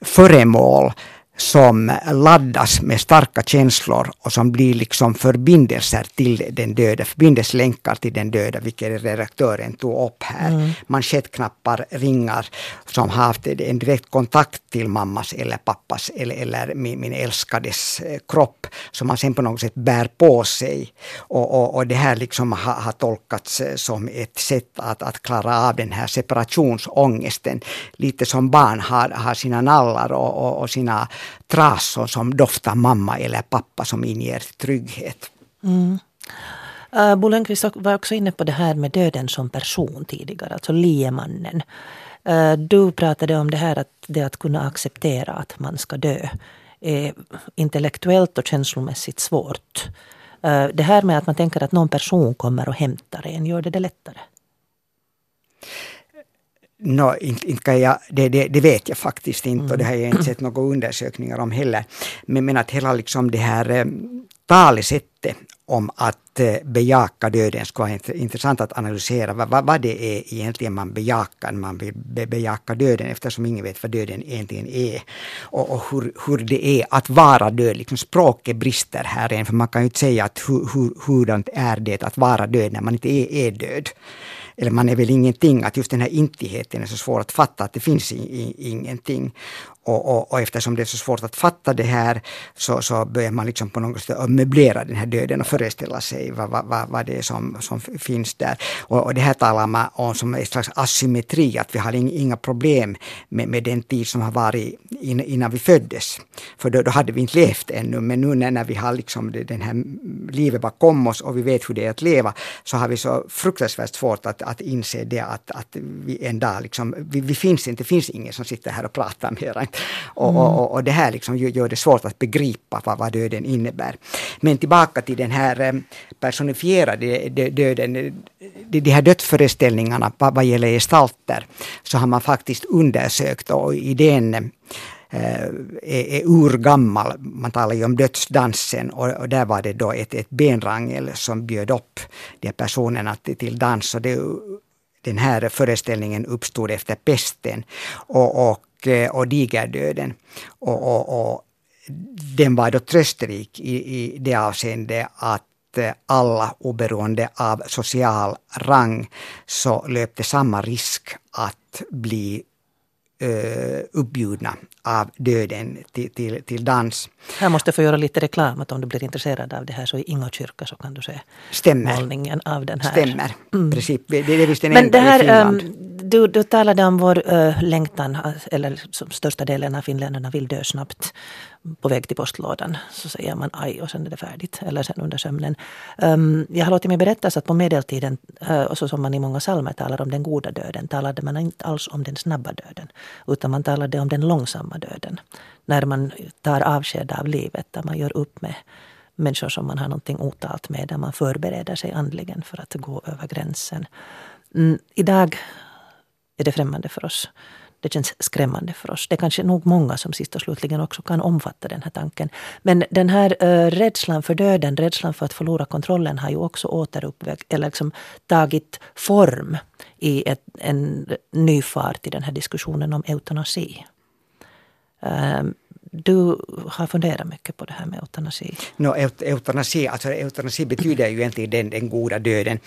föremål som laddas med starka känslor och som blir liksom förbindelser till den döda, förbindelselänkar till den döda, vilket redaktören tog upp här. Mm. Manschettknappar, ringar som har haft en direkt kontakt till mammas eller pappas eller, eller min, min älskades eh, kropp, som man sen på något sätt bär på sig. Och, och, och det här liksom har, har tolkats eh, som ett sätt att, att klara av den här separationsångesten. Lite som barn har, har sina nallar och, och, och sina trasor som doftar mamma eller pappa som inger trygghet. Mm. Äh, uh, Bo Lönnqvist var också inne på det här med döden som person tidigare, alltså liemannen. Uh, du pratade om det här att det att kunna acceptera att man ska dö är intellektuellt och känslomässigt svårt. Uh, det här med att man tänker att någon person kommer och hämtar en, gör det det lättare? No, inte, inte jag, det, det, det, vet jag faktiskt inte och det har jag inte sett några undersökningar om heller. Men, men att hela liksom det här eh, talesättet om att eh, bejaka döden skulle vara intressant att analysera vad, vad det är egentligen man bejakar när man vill be, bejaka döden eftersom ingen vet vad döden egentligen är. Och, och hur, hur det är att vara död. Liksom språket brister här än för man kan ju inte säga att hur, hur, hurdant är det att vara död när man inte är, är död eller man är väl ingenting, att just den här intigheten är så svår att fatta att det finns i, i, ingenting. Och, och, och, eftersom det är så svårt att fatta det här så, så börjar man liksom på något sätt möblera den här döden och föreställa sig vad, vad, vad det är som, som finns där. Och, och det här talar man om som en slags asymmetri, att vi har inga problem med, med den tid som har varit innan vi föddes. För då, då, hade vi inte levt ännu, men nu när, när vi har liksom det, den här livet bakom oss och vi vet hur det är att leva, så har vi så fruktansvärt svårt att, att inse det att, att vi en dag liksom, vi, vi finns inte, det finns ingen som sitter här och pratar med och, mm. och, och, det här liksom gör det svårt att begripa vad, vad döden innebär. Men tillbaka till den här eh, personifierade döden, de här dödsföreställningarna vad gäller gestalter, så har man faktiskt undersökt och idén eh, är, urgammal. Man talar ju om dödsdansen och, och, där var det då ett, ett benrangel som bjöd upp de här personerna till, till dans. Och det, den här föreställningen uppstod efter pesten. Och, och eh, och digerdöden. Och, och, och den var då trösterik i, i det avseendet att eh, alla oberoende av social rang så löpte samma risk att bli uh, uppbjudna av döden till, till, till dans. Här måste jag få göra lite reklam att om du blir intresserad av det här så i Ingå kyrka så kan du se Stämmer. målningen av den här. Stämmer, mm. precis. Det, är visst den Men det här. Um, du, du talade om vår uh, längtan, eller som största delen av finländarna vill dö snabbt. På väg till postlådan så säger man aj och sen är det färdigt. Eller sen under sömnen. Um, jag har låtit mig berättas att på medeltiden, uh, så som man i många psalmer talar om den goda döden, talade man inte alls om den snabba döden. Utan man talade om den långsamma döden. När man tar avsked av livet, där man gör upp med människor som man har någonting otalt med, där man förbereder sig andligen för att gå över gränsen. Mm, idag är det främmande för oss. Det känns skrämmande för oss. Det är kanske nog många som sist och slutligen också kan omfatta den här tanken. Men den här uh, rädslan för döden, rädslan för att förlora kontrollen har ju också återuppväckt, eller liksom tagit form i ett, en ny fart i den här diskussionen om eutanasi. Uh, du har funderat mycket på det här med eutanasi. No, eutanasi, alltså eutanasi betyder ju egentligen den, den goda döden.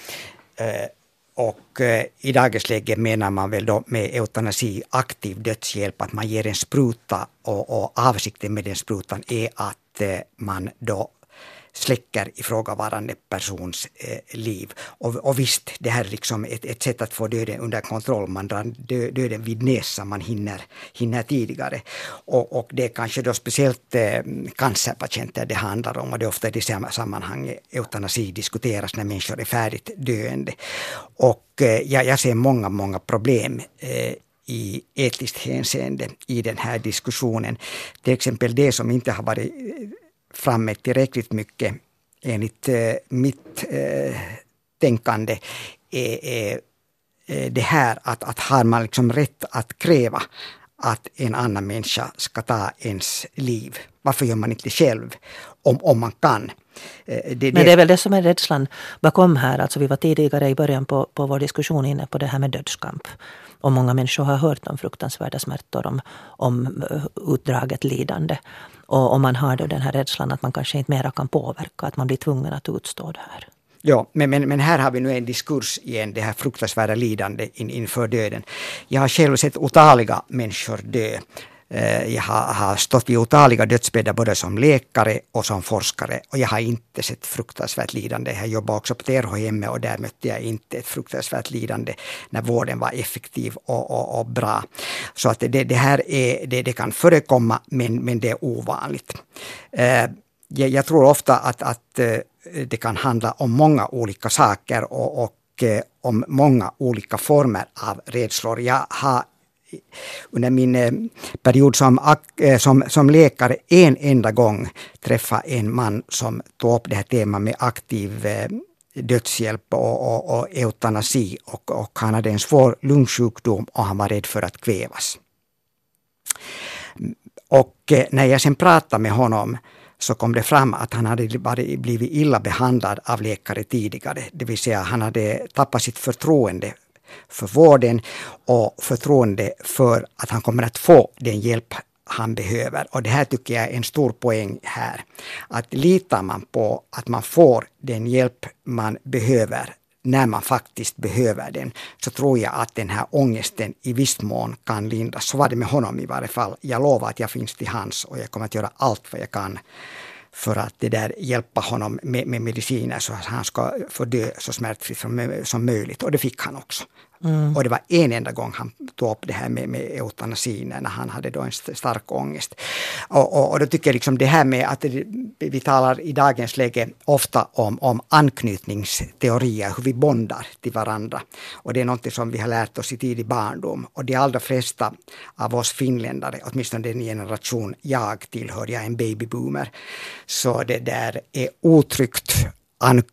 Uh, och eh, i dagens läge menar man väl då med eutanasi aktiv dödshjälp att man ger en spruta och, och avsikten med den sprutan är att eh, man då släcker ifrågavarande persons eh, liv. Och, och visst, det här är liksom ett, ett sätt att få döden under kontroll. Man drar dö, döden vid näsan, man hinner, hinner tidigare. Och, och det är kanske då speciellt eh, cancerpatienter det handlar om och det är ofta i det sammanhanget eutanasi diskuteras när människor är färdigt döende. Och eh, jag, jag ser många, många problem eh, i etiskt hänseende i den här diskussionen. Till exempel det som inte har varit eh, framme tillräckligt mycket enligt eh, mitt eh, tänkande är, är, det här att, att har man liksom rätt att kräva att en annan människa ska ta ens liv. Varför gör man inte själv om, om man kan? Eh, det, Men det är väl det som är rädslan bakom här. Alltså vi var tidigare i början på, på vår diskussion inne på det här med dödskamp. Och många människor har hört om fruktansvärda smärtor, om, om eh, utdraget lidande. Och om man har då den här rädslan att man kanske inte mera kan påverka, att man blir tvungen att utstå det här. Ja, men, men, men här har vi nu en diskurs igen, det här fruktansvärda lidande in, inför döden. Jag har själv sett otaliga människor dö. Eh, jag har, har stått vid otaliga dödsbäddar både som läkare och som forskare och jag har inte sett fruktansvärt lidande. Jag jobbade också på TRHM och där mötte jag inte ett fruktansvärt lidande när vården var effektiv och, och, och bra. Så att det, det här är, det, det, kan förekomma men, men det är ovanligt. Eh, jag, jag tror ofta att, att eh, det kan handla om många olika saker och, och om många olika former av rädslor. Jag har under min eh, period som, eh, som, som läkare en enda gång träffa en man som tog upp det här temat med aktiv eh, dödshjälp och, och, och eutanasi och, och han hade en svår lungsjukdom och han var rädd för att kvävas. Och när jag sen pratade med honom så kom det fram att han hade blivit illa behandlad av läkare tidigare. Det vill säga han hade tappat sitt förtroende för vården och förtroende för att han kommer att få den hjälp han behöver. Och det här tycker jag är en stor poäng här. Att litar man på att man får den hjälp man behöver när man faktiskt behöver den, så tror jag att den här ångesten i viss mån kan lindras. Så var det med honom i varje fall. Jag lovar att jag finns till hands och jag kommer att göra allt vad jag kan för att det där hjälpa honom med, med mediciner så att han ska få dö så smärtfritt som, som möjligt. Och det fick han också. Mm. Och det var en enda gång han tog upp det här med, med eutanasi när han hade då en stark ångest. Och, och, och då tycker jag liksom det här med att vi talar i dagens läge ofta om, om anknytningsteorier, hur vi bondar till varandra. Och det är något som vi har lärt oss i tidig barndom. Och de allra flesta av oss finländare, åtminstone den generation jag tillhör, jag är en babyboomer, så det där är otryggt an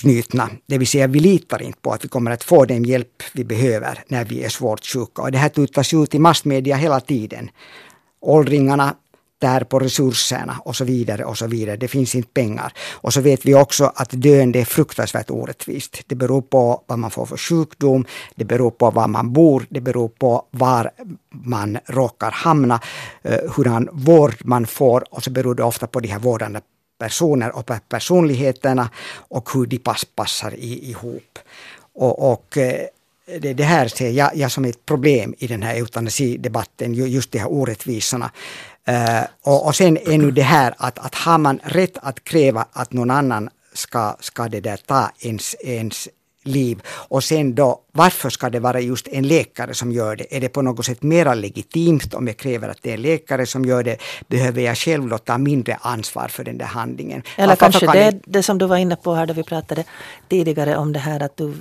knutna. Det vill säga vi litar inte på att vi kommer att få den hjälp vi behöver när vi är svårt sjuka. Och det här tutas ut i massmedia hela tiden. Åldringarna tär på resurserna och så vidare och så vidare. Det finns inte pengar. Och så vet vi också att döende är fruktansvärt orättvist. Det beror på vad man får för sjukdom, det beror på var man bor, det beror på var man råkar hamna, eh, hurdan vård man får och så beror det ofta på de här vårdande personer och personligheterna och hur de pass, passar i, ihop. Och, och eh, det, det, här ser jag, jag, som ett problem i den här eutanasidebatten, just de här orättvisorna. Uh, och, och sen är nu det här att, att har man rätt att kräva att någon annan ska, ska det där ta ens, ens liv. Och sen då, varför ska det vara just en läkare som gör det? Är det på något sätt mera legitimt om jag kräver att det är en läkare som gör det? Behöver jag själv då ta mindre ansvar för den där handlingen? Eller varför kanske kan det, jag... det som du var inne på här då vi pratade tidigare om det här att du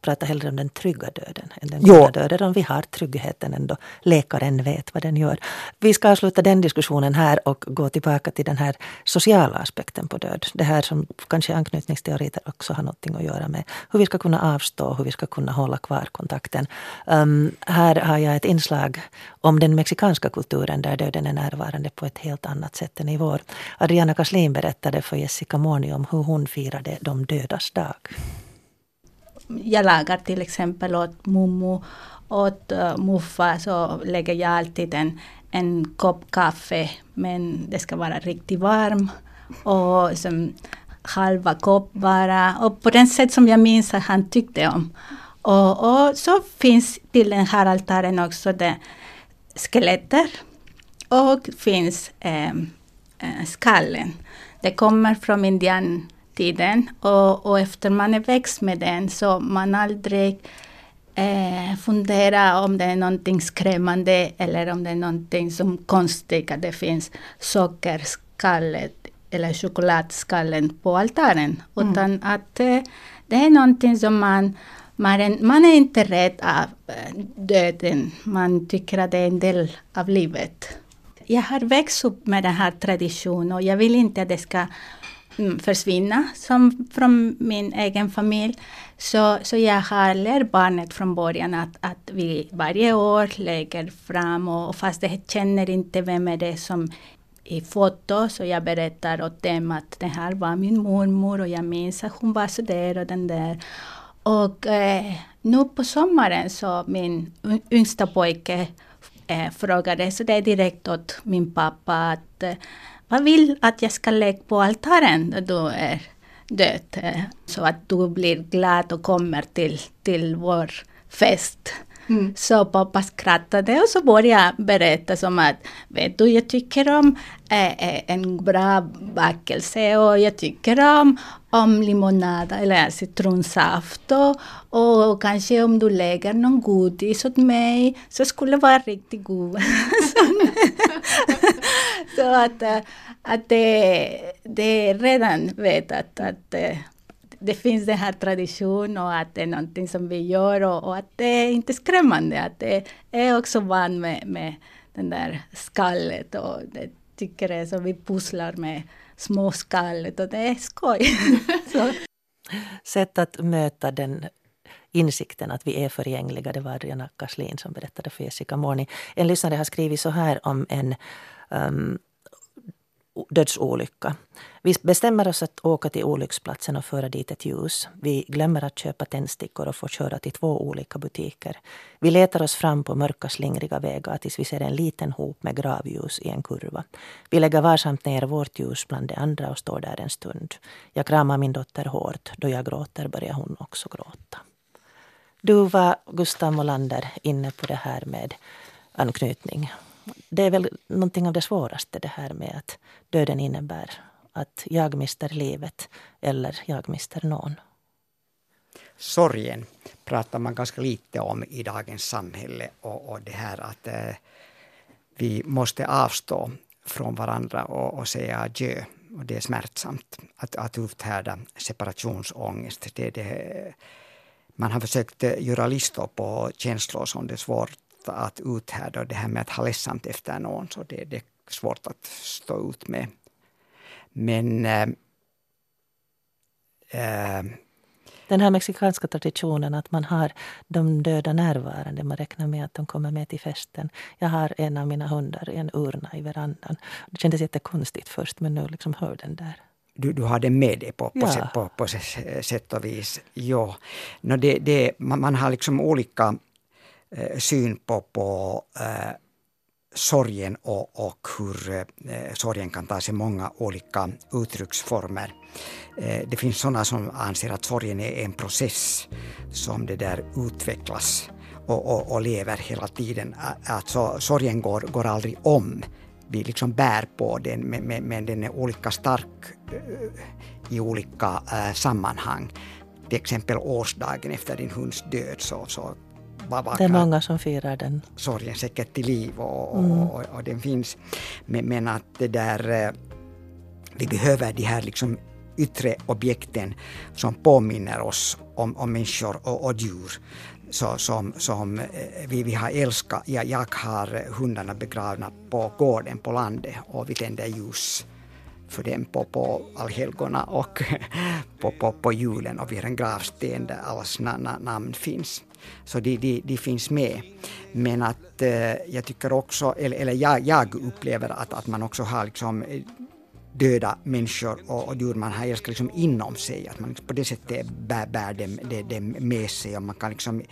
pratar hellre om den trygga döden än den goda döden. Om vi har tryggheten ändå. Läkaren vet vad den gör. Vi ska avsluta den diskussionen här och gå tillbaka till den här sociala aspekten på död. Det här som kanske anknytningsteorier också har någonting att göra med. Hur vi ska kunna avstå, hur vi ska kunna hålla kvar kontakten. Um, här har jag ett inslag om den mexikanska kulturen där döden är närvarande på ett helt annat sätt än i vår. Adriana Kaslin berättade för Jessica Morni om hur hon firade de dödas dag. Jag lagar till exempel åt mummo, åt uh, muffa så lägger jag alltid en, en kopp kaffe men det ska vara riktigt varm. Och som halva kopp bara. Och på den sätt som jag minns att han tyckte om. Och, och så finns till den här altaren också det skeletter. Och finns eh, skallen. Det kommer från indiantiden. Och, och efter man är växt med den så man aldrig eh, fundera om det är någonting skrämmande eller om det är någonting som konstigt att det finns sockerskallet eller chokladskallen på altaren. Mm. Utan att eh, det är någonting som man man är, man är inte rädd av eh, döden. Man tycker att det är en del av livet. Jag har växt upp med den här traditionen och jag vill inte att det ska mm, försvinna som från min egen familj. Så, så jag har lärt barnet från början att, att vi varje år lägger fram och fast det känner inte vem är det som i foto så jag berättar åt dem att det här var min mormor och jag minns att hon var så där och den där. Och eh, nu på sommaren så min yngsta pojke eh, frågade så det är direkt åt min pappa att eh, vad vill att jag ska lägga på altären när du är död? Eh, så att du blir glad och kommer till, till vår fest. Mm. Så pappa skrattade och så började jag berätta som att, vet du, jag tycker om äh, en bra bakelse och jag tycker om, om limonada eller citronsaft och, och kanske om du lägger någon godis åt mig så skulle det vara riktigt god. så att, eh, att det, det redan vet att, att eh, det finns den här traditionen och att det är någonting som vi gör och, och, att det är inte skrämmande. Att det är också van med, med den där skallet och det tycker jag som vi pusslar med små skallet och det är skoj. Sätt att möta den insikten att vi är förgängliga. Det var Rihanna Kaslin som berättade för Jessica Morni. En lyssnare har skrivit så här om en um, dödsolycka. Vi bestämmer oss att åka till olycksplatsen och föra dit ett ljus. Vi glömmer att köpa tändstickor och får köra till två olika butiker. Vi letar oss fram på mörka slingriga vägar tills vi ser en liten hop med gravljus i en kurva. Vi lägger varsamt ner vårt ljus bland de andra och står där en stund. Jag kramar min dotter hårt. Då jag gråter börjar hon också gråta. Du var, Gustav Molander, inne på det här med anknytning det är väl någonting av det svåraste det här med att döden innebär att jag mister livet eller jag mister någon. Sorgen pratar man ganska lite om i dagens samhälle och, och det här att eh, vi måste avstå från varandra och, och säga adjö. Och det är smärtsamt att, att uthärda separationsångest. Det, det, man har försökt eh, göra listor på känslor som det är svårt att uthärda det här med att ha ledsamt efter någon, så det, det är svårt att stå ut med. Men äh, den här mexikanska traditionen att man har de döda närvarande. Man räknar med att de kommer med till festen. Jag har en av mina hundar i en urna i verandan. Det kändes jättekonstigt först men nu liksom hör den där. Du, du har den med dig på, på, ja. sätt, på, på sätt och vis. Ja. No, det, det, man, man har liksom olika Eh, syn på, på eh, sorgen och, och hur eh, sorgen kan ta sig många olika uttrycksformer. Eh, det finns sådana som anser att sorgen är en process som det där utvecklas och, och, och lever hela tiden. Alltså sorgen går, går aldrig om. Vi liksom bär på den men, men den är olika stark eh, i olika sammanhang till exempel årsdagen efter din hunds död så, så det är många som firar den. Sorgen säkert till liv och, mm. och, och, den finns. Men, men, att det där, eh, vi behöver de här liksom yttre objekten som påminner oss om, om människor och, och djur så, som, som eh, vi, vi har älskat. Jag, jag har hundarna begravna på gården på landet och vi tänder ljus för dem på, på allhelgona och på, på, på julen och vi har en gravsten där allas na, na, namn finns. Så de, de, de finns med. Men att eh, jag tycker också, eller, eller jag, jag, upplever att, att man också har liksom eh, döda människor och, och djur man har älskat liksom inom sig. Att man liksom på det sättet bär, bär dem, det, det med sig och man kan liksom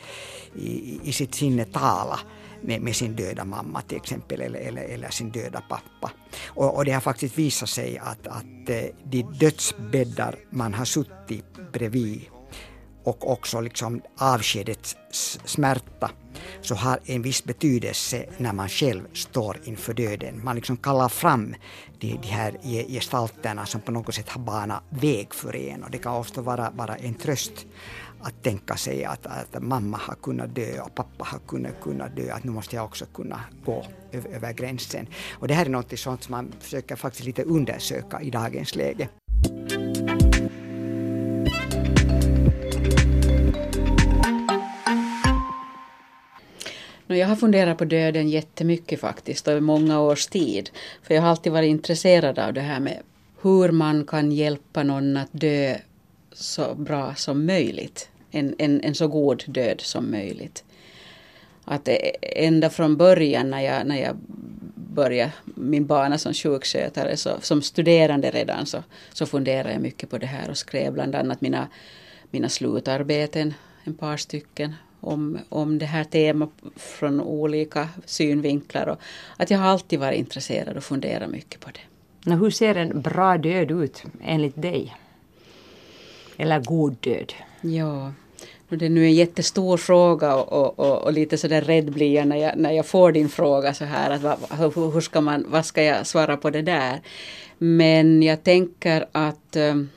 i, i sitt sinne tala med, med, sin döda mamma till exempel eller, eller, eller sin döda pappa. Och, och, det har faktiskt visat sig att, att eh, de dödsbäddar man har suttit bredvid och också liksom avskedets smärta så har en viss betydelse när man själv står inför döden. Man liksom kallar fram de, de här gestalterna som på något sätt har banat väg för en och det kan också vara, vara en tröst att tänka sig att, att mamma har kunnat dö och pappa har kunnat, kunnat dö, att nu måste jag också kunna gå över, över gränsen. Och det här är något sånt som man försöker faktiskt lite undersöka i dagens läge. Jag har funderat på döden jättemycket faktiskt, och i många års tid. För jag har alltid varit intresserad av det här med hur man kan hjälpa någon att dö så bra som möjligt. En, en, en så god död som möjligt. Att e, ända från början när jag, när jag började min bana som sjukskötare, så, som studerande redan, så, så funderade jag mycket på det här och skrev bland annat mina, mina slutarbeten, en par stycken, om, om det här temat från olika synvinklar. Och att jag har alltid varit intresserad och funderat mycket på det. hur ser en bra död ut enligt dig? Eller god död? Ja, det är nu en jättestor fråga och, och, och, och lite sådär rädd blir jag när, jag när jag får din fråga så här. Att vad, hur ska man, vad ska jag svara på det där? Men jag tänker att um,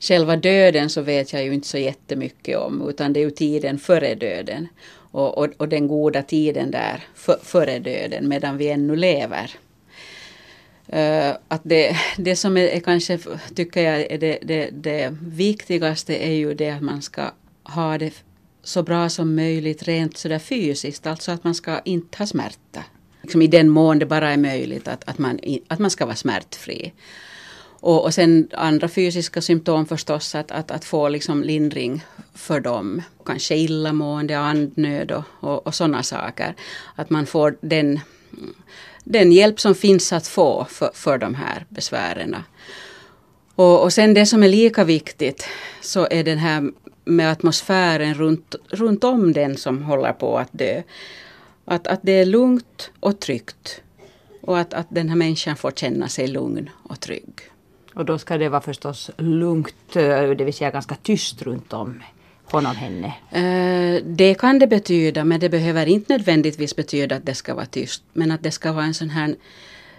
själva döden så vet jag ju inte så jättemycket om utan det är ju tiden före döden. Och, och, och den goda tiden där för, före döden medan vi ännu lever. Uh, att det, det som är, är, kanske, tycker jag, är det, det, det viktigaste är ju det att man ska ha det så bra som möjligt rent sådär fysiskt, alltså att man ska inte ha smärta. Liksom I den mån det bara är möjligt att, att, man, att man ska vara smärtfri. Och, och sen andra fysiska symptom förstås, att, att, att få liksom lindring för dem. Kanske illamående, andnöd och, och, och sådana saker. Att man får den, den hjälp som finns att få för, för de här besvären. Och, och sen det som är lika viktigt så är den här med atmosfären runt, runt om den som håller på att dö. Att, att det är lugnt och tryggt. Och att, att den här människan får känna sig lugn och trygg. Och då ska det vara förstås lugnt, eh, det vill säga ganska tyst runt om honom, henne? Eh, det kan det betyda, men det behöver inte nödvändigtvis betyda att det ska vara tyst. Men att det ska vara en sån här,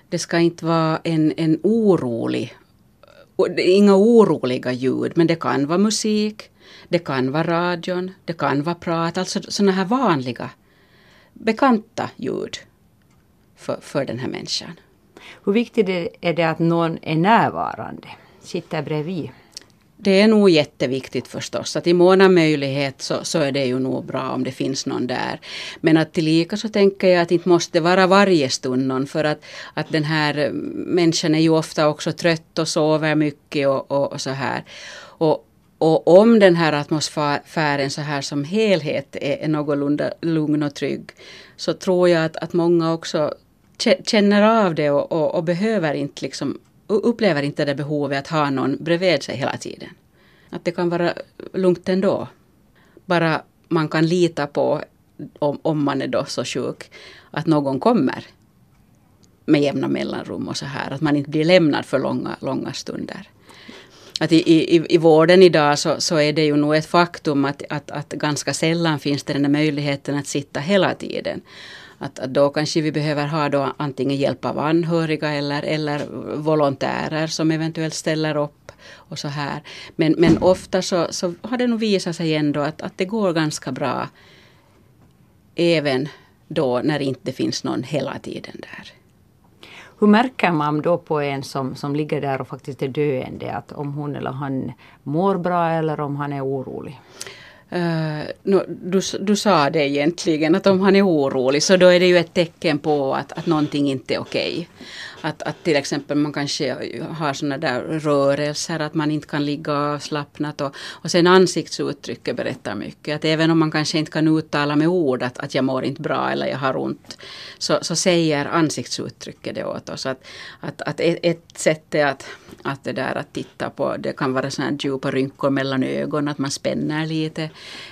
det ska inte vara en, en orolig, inga oroliga ljud, men det kan vara musik, det kan vara radion, det kan vara prat, alltså sådana här vanliga bekanta ljud för, för den här människan. Hur viktigt är det att någon är närvarande, sitter bredvid? Det är nog jätteviktigt förstås. Att i mån av möjlighet så, så är det ju nog bra om det finns någon där. Men att tillika så tänker jag att det inte måste vara varje stund någon. För att, att den här människan är ju ofta också trött och sover mycket och, och, och så här. Och, och om den här atmosfären så här som helhet är, någorlunda lugn och trygg så tror jag att, att många också känner av det och, och, och behöver inte liksom, upplever inte det behovet att ha någon bredvid sig hela tiden. Att det kan vara lugnt ändå. Bara man kan lita på, om, om man är då så sjuk, att någon kommer med jämna mellanrum och så här. Att man inte blir lämnad för långa, långa stunder att i, i, i vården idag så, så är det ju nog ett faktum att, att, att ganska sällan finns det den där möjligheten att sitta hela tiden. Att, att då kanske vi behöver ha då antingen hjälp av anhöriga eller, eller volontärer som eventuellt ställer upp och så här. Men, men ofta så, så har det nog visat sig ändå att, att det går ganska bra även då när det inte finns någon hela tiden där. Hur märker man då på en som, som ligger där och faktiskt är döende att om hon eller han mår bra eller om han är orolig? Uh, no, du, du sa det egentligen att om han är orolig så då är det ju ett tecken på att, att någonting inte är okej. Okay. Att, att till exempel man kanske har sådana där rörelser, att man inte kan ligga avslappnat. Och, och sen ansiktsuttrycket berättar mycket. Att även om man kanske inte kan uttala med ord att, att jag mår inte bra eller jag har ont. Så, så säger ansiktsuttrycket det åt oss. Att, att, att ett, ett sätt är att, att det där att titta på, det kan vara sådana djupa rynkor mellan ögonen, att man spänner lite.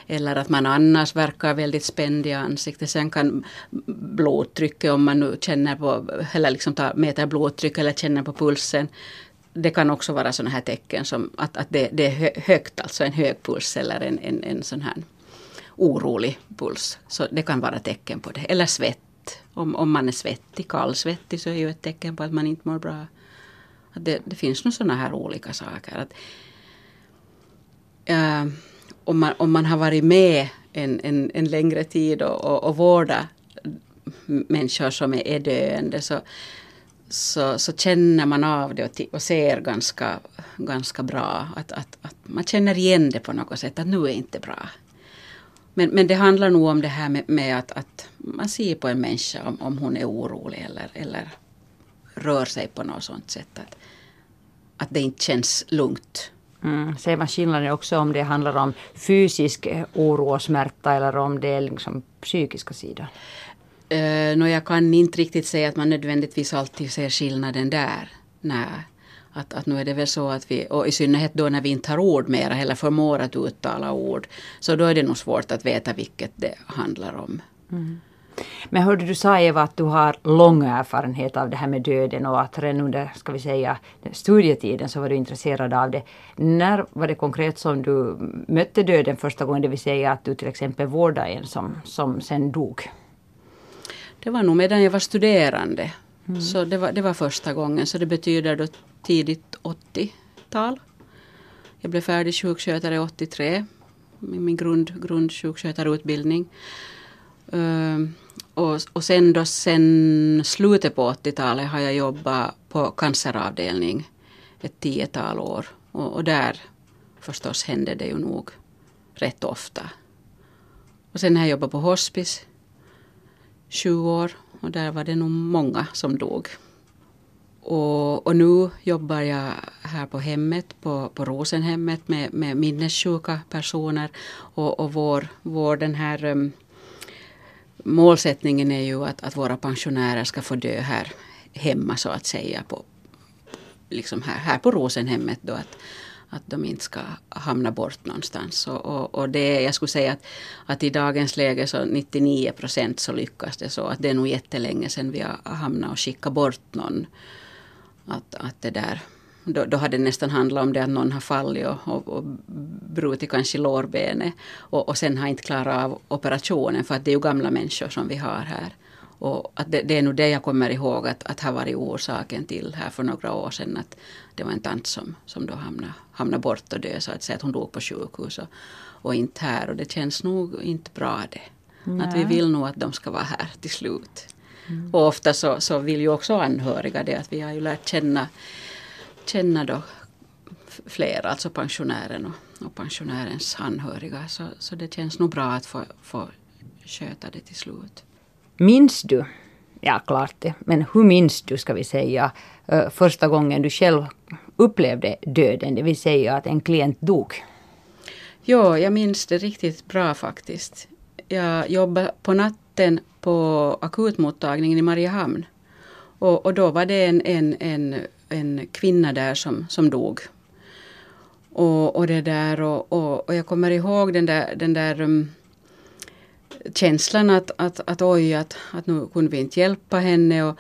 Eller att man annars verkar väldigt spänd i ansiktet. Sen kan blodtrycket, om man nu känner på, eller liksom tar, mäter blodtryck eller känner på pulsen. Det kan också vara sådana här tecken som att, att det, det, är högt, alltså en hög puls eller en, en, en sån här orolig puls. Så det kan vara tecken på det. Eller svett. Om, om man är svettig, kallsvettig så är ju ett tecken på att man inte mår bra. Att det, det finns nog sådana här olika saker. Att, äh, om, man, om man har varit med en, en, en längre tid och, och, och vårdat människor som är, är döende så, så, så känner man av det och, och ser ganska, ganska bra att, att, att man känner igen det på något sätt att nu är inte bra. Men, men det handlar nog om det här med, med att, att man ser på en människa om, om hon är orolig eller, eller rör sig på något sånt sätt. Att, att det inte känns lugnt. Mm. Ser man skillnaden också om det handlar om fysisk oro och smärta eller om det är liksom psykiska sidan? Eh, uh, no, jag kan inte riktigt säga att man nödvändigtvis alltid ser skillnaden där. Nej. Att, att nu är det väl så att vi, och i synnerhet då när vi inte har ord mera eller förmår att uttala ord, så då är det nog svårt att veta vilket det handlar om. Mm. Men hörde du sa Eva att du har lång erfarenhet av det här med döden och att redan under, ska vi säga, studietiden så var du intresserad av det. När var det konkret som du mötte döden första gången, det vill säga att du till exempel vårdade en som, som sen dog? Det var nog medan jag var studerande. Mm. Så det var, det var första gången, så det betyder då tidigt 80-tal. Jag blev färdig sjukskötare 83 med min grund, grundsjukskötarutbildning. Uh, och, och sen då sen slutet på 80-talet har jag jobbat på canceravdelning ett tiotal år. Och, och där förstås hände det ju nog rätt ofta. Och sen har jag jobbat på hospice sju år och där var det nog många som dog. Och, och, nu jobbar jag här på hemmet, på, på Rosenhemmet med, med minnessjuka personer. Och, och vår, vår den här um, målsättningen är ju att, att våra pensionärer ska få dö här hemma så att säga. På, liksom här, här på Rosenhemmet då. Att, att de inte ska hamna bort någonstans. Och, och, och, det, jag skulle säga att, att i dagens läge så 99 procent så lyckas det så. Att det är nog jättelänge sedan vi har hamnat och skickat bort någon att, att det där, då, då hade det nästan handlat om det att någon har fallit och, och, och brutit kanske lårbenet och, och sen har inte klarat av operationen för att det är ju gamla människor som vi har här. Och att det, det är nog det jag kommer ihåg att, att har varit orsaken till här för några år sedan att det var en tant som, som då hamnade, hamnade bort och död så att säga att hon dog på sjukhus och, och inte här och det känns nog inte bra det. Nej. Att vi vill nog att de ska vara här till slut. Mm. Och ofta så, så vill ju också anhöriga det att vi har ju lärt känna, känna då fler, alltså pensionären och, och pensionärens anhöriga. Så, så det känns nog bra att få, få sköta det till slut. Minns du, ja klart det, men hur minns du ska vi säga eh, första gången du själv upplevde döden, det vill säga att en klient dog? Ja, jag minns det riktigt bra faktiskt. Jag jobbade på natten på akutmottagningen i Mariehamn. Och, och då var det en, en, en, en kvinna där som, som dog. Och, och det där och, och, och jag kommer ihåg den där, den där um, känslan att, att, att oj, att, att nu kunde vi inte hjälpa henne och,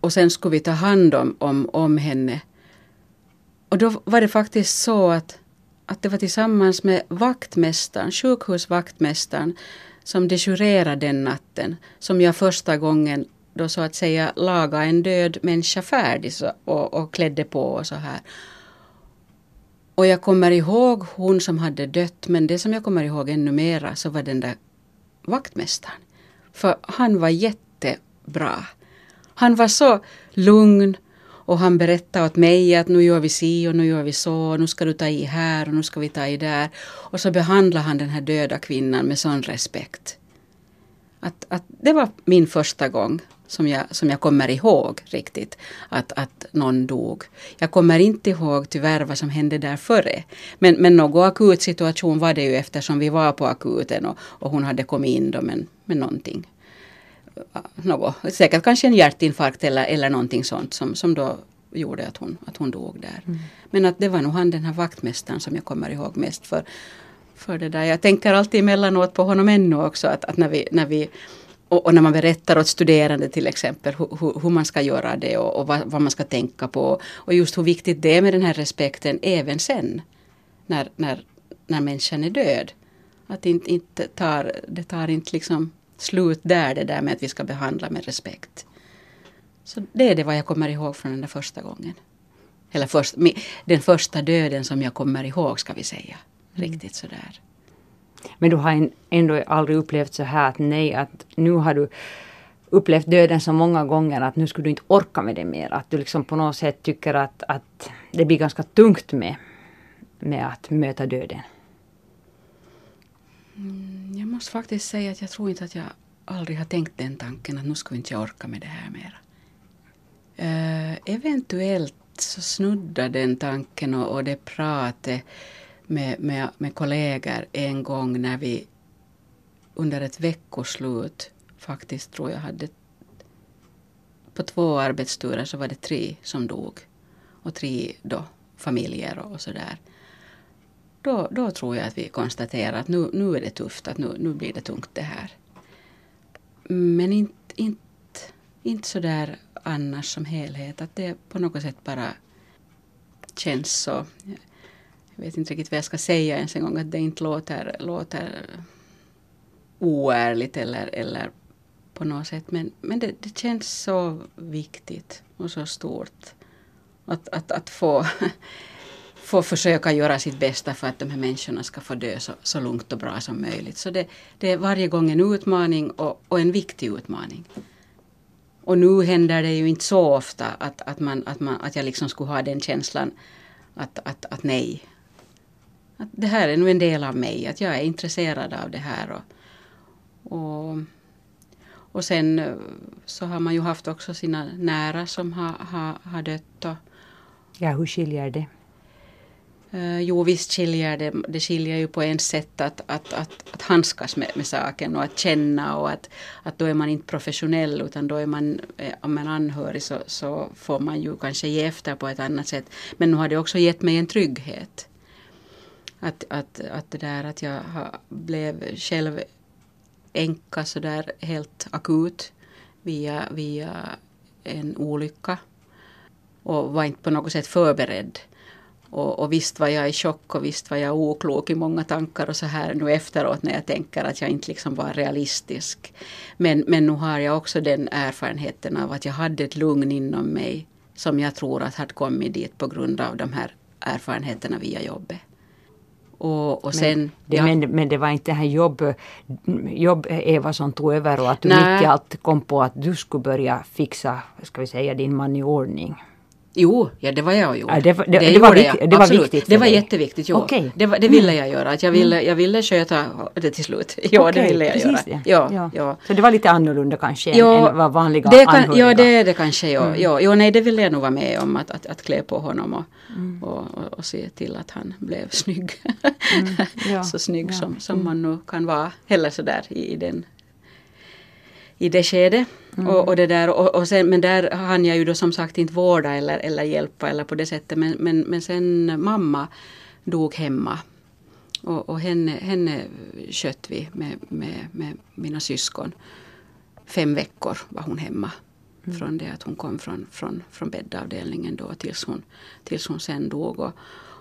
och sen skulle vi ta hand om, om, om henne. Och då var det faktiskt så att, att det var tillsammans med vaktmästaren, sjukhusvaktmästaren som dežurerade den natten som jag första gången då så att säga laga en död människa färdig så, och, och klädde på och så här. Och jag kommer ihåg hon som hade dött men det som jag kommer ihåg ännu mera så var den där vaktmästaren. För han var jättebra. Han var så lugn och han berättade åt mig att nu gör vi si och nu gör vi så. Nu ska du ta i här och nu ska vi ta i där. Och så behandlade han den här döda kvinnan med sån respekt. Att, att det var min första gång som jag, som jag kommer ihåg riktigt att, att någon dog. Jag kommer inte ihåg tyvärr vad som hände där före. Men, men någon akut situation var det ju eftersom vi var på akuten och, och hon hade kommit in då med, med någonting något, säkert kanske en hjärtinfarkt eller, eller någonting sånt som, som då gjorde att hon, att hon dog där. Mm. Men att det var nog han den här vaktmästaren som jag kommer ihåg mest för, för det där. Jag tänker alltid emellanåt på honom ännu också att, att när vi, när vi och, och, när man berättar åt studerande till exempel hur, hur man ska göra det och, och vad, vad, man ska tänka på. Och just hur viktigt det är med den här respekten även sen. När, när, när människan är död. Att inte, inte tar, det tar inte liksom slut där det där med att vi ska behandla med respekt. Så det är det vad jag kommer ihåg från den där första gången. Eller först, den första döden som jag kommer ihåg ska vi säga. Mm. Riktigt sådär. Men du har ändå aldrig upplevt så här att nej, att nu har du upplevt döden så många gånger att nu skulle du inte orka med det mer. Att du liksom på något sätt tycker att, att det blir ganska tungt med, med att möta döden. Mm, jag måste faktiskt säga att jag tror inte att jag aldrig har tänkt den tanken att nu skulle inte jag orka med det här mer. Uh, eventuellt så snuddar den tanken och, och det pratet med, med, med kollegor en gång när vi under ett veckoslut faktiskt tror jag hade på två arbetsturer så var det tre som dog. Och tre då familjer och sådär. Då, då tror jag att vi konstaterar att nu, nu är det tufft, att nu, nu blir det tungt det här. Men inte, inte, inte så där annars som helhet, att det på något sätt bara känns så. Jag vet inte riktigt vad jag ska säga ens en gång, att det inte låter, låter oärligt eller, eller på något sätt. Men, men det, det känns så viktigt och så stort att, att, att få, få försöka göra sitt bästa för att de här människorna ska få dö så, så lugnt och bra som möjligt. Så det, det är varje gång en utmaning och, och en viktig utmaning. Och nu händer det ju inte så ofta att, att, man, att, man, att jag liksom skulle ha den känslan att, att, att nej. Att det här är nu en del av mig, att jag är intresserad av det här. Och, och, och sen eh, så har man ju haft också sina nära som har, har, har dött. Och, Ja, hur skiljer det? Uh, jo, visst skiljer det. Det skiljer ju på en sätt att, att, att, att handskas med, med saken och att känna och att, att då är man inte professionell utan då är man, eh, om man anhörig så, så får man ju kanske ge efter på ett annat sätt. Men nu har det också gett mig en trygghet. Att, att, att det där att jag blev själv änka sådär helt akut via, via en olycka och var inte på något sätt förberedd. Och, och visst var jag i chock och visst var jag oklok i många tankar och så här nu efteråt när jag tänker att jag inte liksom var realistisk. Men, men nu har jag också den erfarenheten av att jag hade ett lugn inom mig som jag tror att hade kommit dit på grund av de här erfarenheterna via jobbet. Och, och sen, men, det, ja. men, men det var inte det här jobb, jobb Eva som tog över och att du Nej. mitt i allt kom på att du skulle börja fixa, ska vi säga, din man i ordning. Jo, ja det var jag gjorde. Ja, det var- det- det gjorde var jag, vik- det var viktigt Det var dig. jätteviktigt, jo. Okej. Det, var, det ville jag göra. Att jag, ville, jag ville sköta det till slut. Jo, det Okej, ville jag göra. det. Ja, ja. Så det var lite annorlunda kanske Jo, än vad vanliga det kan, anhöriga. Ja, det är det kanske. Ja. Mm. Ja, jo, nej, det ville jag nog vara med om. Att, att, att klä på honom och, Mm. och, och, och se till att han blev snygg. ja, så snygg ja, Mm. som, som man nu kan vara. Heller sådär i, i den i det skedet. Mm. Och, och det där, och, och sen, men där hann jag ju då som sagt inte vårda eller, eller hjälpa eller på det sättet. Men, men, men sen mamma dog hemma. Och, och henne, henne skötte vi med, med, med mina syskon. Fem veckor var hon hemma. Från det att hon kom från, från, från bäddavdelningen då tills hon, tills hon sen dog. Och,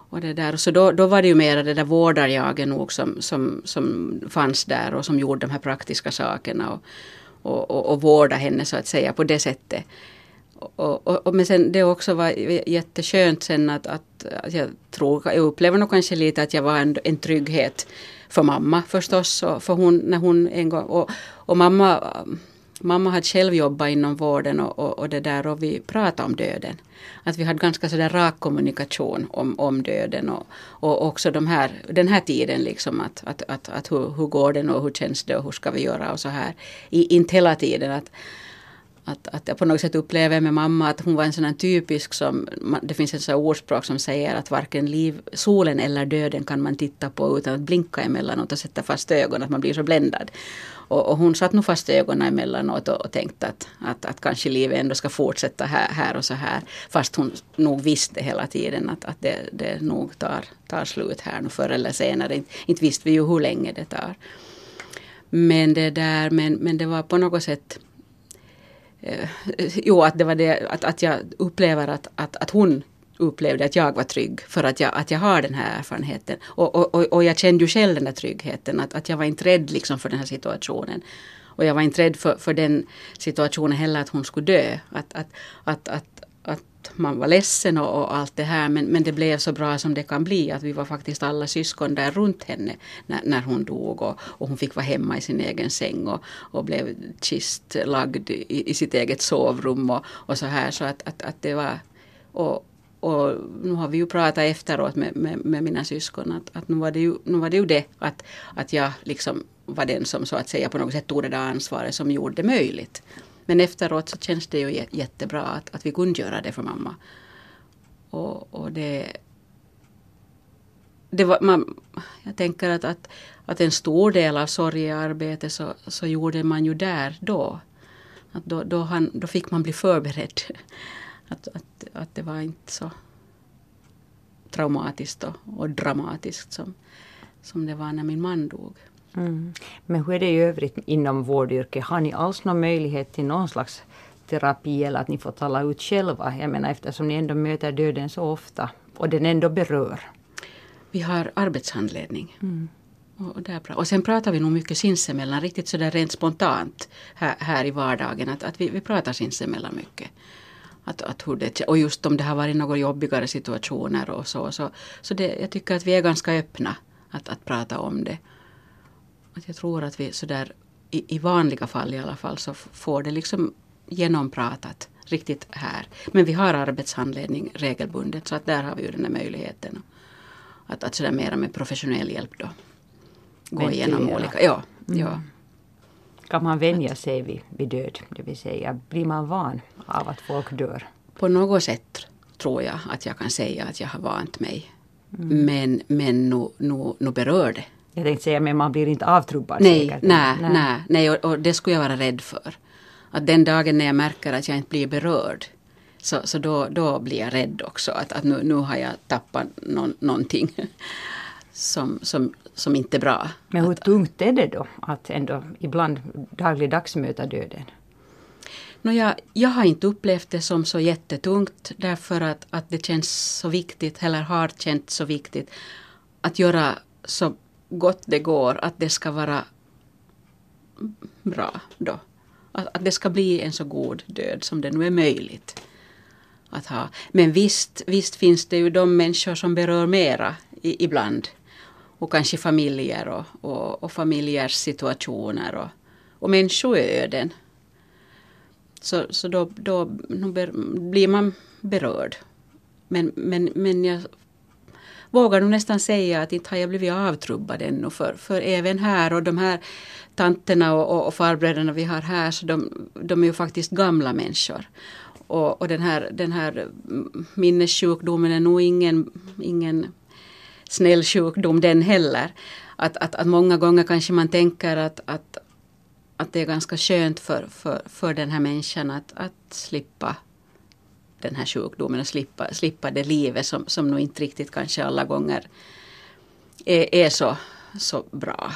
och det där. Så då, då var det ju mera det där vårdarjaget nog som, som, som fanns där och som gjorde de här praktiska sakerna. Och, och, och, och vårda henne så att säga på det sättet. Och, och, och, men sen det också var jätteskönt sen att, att, att jag tror, jag upplever nog kanske lite att jag var en, en trygghet för mamma förstås. Och för hon, när hon en gång, och, och mamma, mamma hade själv jobbat inom vården och, och, och det där och vi pratade om döden. Att vi hade ganska sådär rak kommunikation om, om döden och, och också de här, den här tiden liksom att, att, att, att hur, hur går den och hur känns det och hur ska vi göra och så här. I, inte hela tiden att att, att jag på något sätt upplever med mamma att hon var en sån här typisk som, det finns ett sånt ordspråk som säger att varken liv, solen eller döden kan man titta på utan att blinka emellanåt och sätta fast ögonen, att man blir så bländad. Och, och hon satt nog fast ögonen emellanåt och, och tänkte att, att, att kanske livet ändå ska fortsätta här, här och så här. Fast hon nog visste hela tiden att, att det, det nog tar, tar slut här nu förr eller senare. Inte, inte visste vi ju hur länge det tar. Men det där, men, men det var på något sätt eh, jo, att det var det att, att jag upplever att, att, att hon upplevde att jag var trygg för att jag, att jag har den här erfarenheten. Och, och, och, jag kände ju själv den där tryggheten, att, att jag var inte rädd liksom för den här situationen. Och jag var inte rädd för, för den situationen heller att hon skulle dö. Att, att, att, att, att man var ledsen och, och allt det här men, men det blev så bra som det kan bli att vi var faktiskt alla syskon där runt henne när, när hon dog och, och hon fick vara hemma i sin egen säng och, och blev kistlagd i, i sitt eget sovrum och, och så här så att, att, att det var och, och nu har vi ju pratat efteråt med, med, med mina syskon att, att nu, var det ju, nu var det ju det att, att jag liksom var den som så att säga på något sätt tog det där ansvaret som gjorde det möjligt. Men efteråt så känns det ju jättebra att, att vi kunde göra det för mamma. Och, och det, det var, man, jag tänker att, att, att en stor del av sorgearbetet så, så gjorde man ju där då. Att då, då, han, då fick man bli förberedd. Att, att, att det var inte så traumatiskt och, och dramatiskt som, som det var när min man dog. Mm. Men hur är det i övrigt inom vårdyrket? Har ni alls någon möjlighet till någon slags terapi eller att ni får tala ut själva? Jag menar eftersom ni ändå möter döden så ofta och den ändå berör. Vi har arbetshandledning. Mm. Och, där, och sen pratar vi nog mycket sinsemellan, riktigt sådär rent spontant här, här i vardagen. Att, att vi, vi pratar sinsemellan mycket. Att, att hur det, och just om det har varit några jobbigare situationer och så. Så, så det, jag tycker att vi är ganska öppna att, att prata om det. Att jag tror att vi sådär i, i vanliga fall i alla fall så får det liksom genompratat riktigt här. Men vi har arbetshandledning regelbundet så att där har vi ju den här möjligheten. Att, att sådär mera med professionell hjälp då. Gå igenom olika, ja. Mm. ja. Kan man vänja sig vid, vid död? Det vill säga, blir man van av att folk dör? På något sätt tror jag att jag kan säga att jag har vant mig. Mm. Men, men nu, nu, nu berör det. Jag tänkte säga, men man blir inte avtrubbad nej, säkert? Nej, nej, nej, nej och, och, det skulle jag vara rädd för. Att den dagen när jag märker att jag inte blir berörd så, så då, då blir jag rädd också. Att, att nu, nu har jag tappat någon, någonting som, som, som inte är bra. Men hur tungt är det då att ändå ibland dagligdags möta döden? No, jag, jag har inte upplevt det som så jättetungt därför att, att det känns så viktigt, eller har känts så viktigt, att göra så gott det går, att det ska vara bra då. Att, att det ska bli en så god död som det nu är möjligt att ha. Men visst, visst finns det ju de människor som berör mera i, ibland. Och kanske familjer och, och, och familjers situationer och, och människoöden. Så, så då, då, blir man berörd. Men, men, men jag vågar nog nästan säga att inte har jag blivit avtrubbad ännu. För, för även här och de här tanterna och, och, och farbröderna vi har här så de, de är ju faktiskt gamla människor. Och, och den, här, den här minnessjukdomen är nog ingen, ingen snäll sjukdom den heller. Att, att, att många gånger kanske man tänker att, att, att det är ganska skönt för, för, för den här människan att, att slippa den här sjukdomen och slippa, slippa det livet som, som nog inte riktigt kanske alla gånger är, är så, så bra.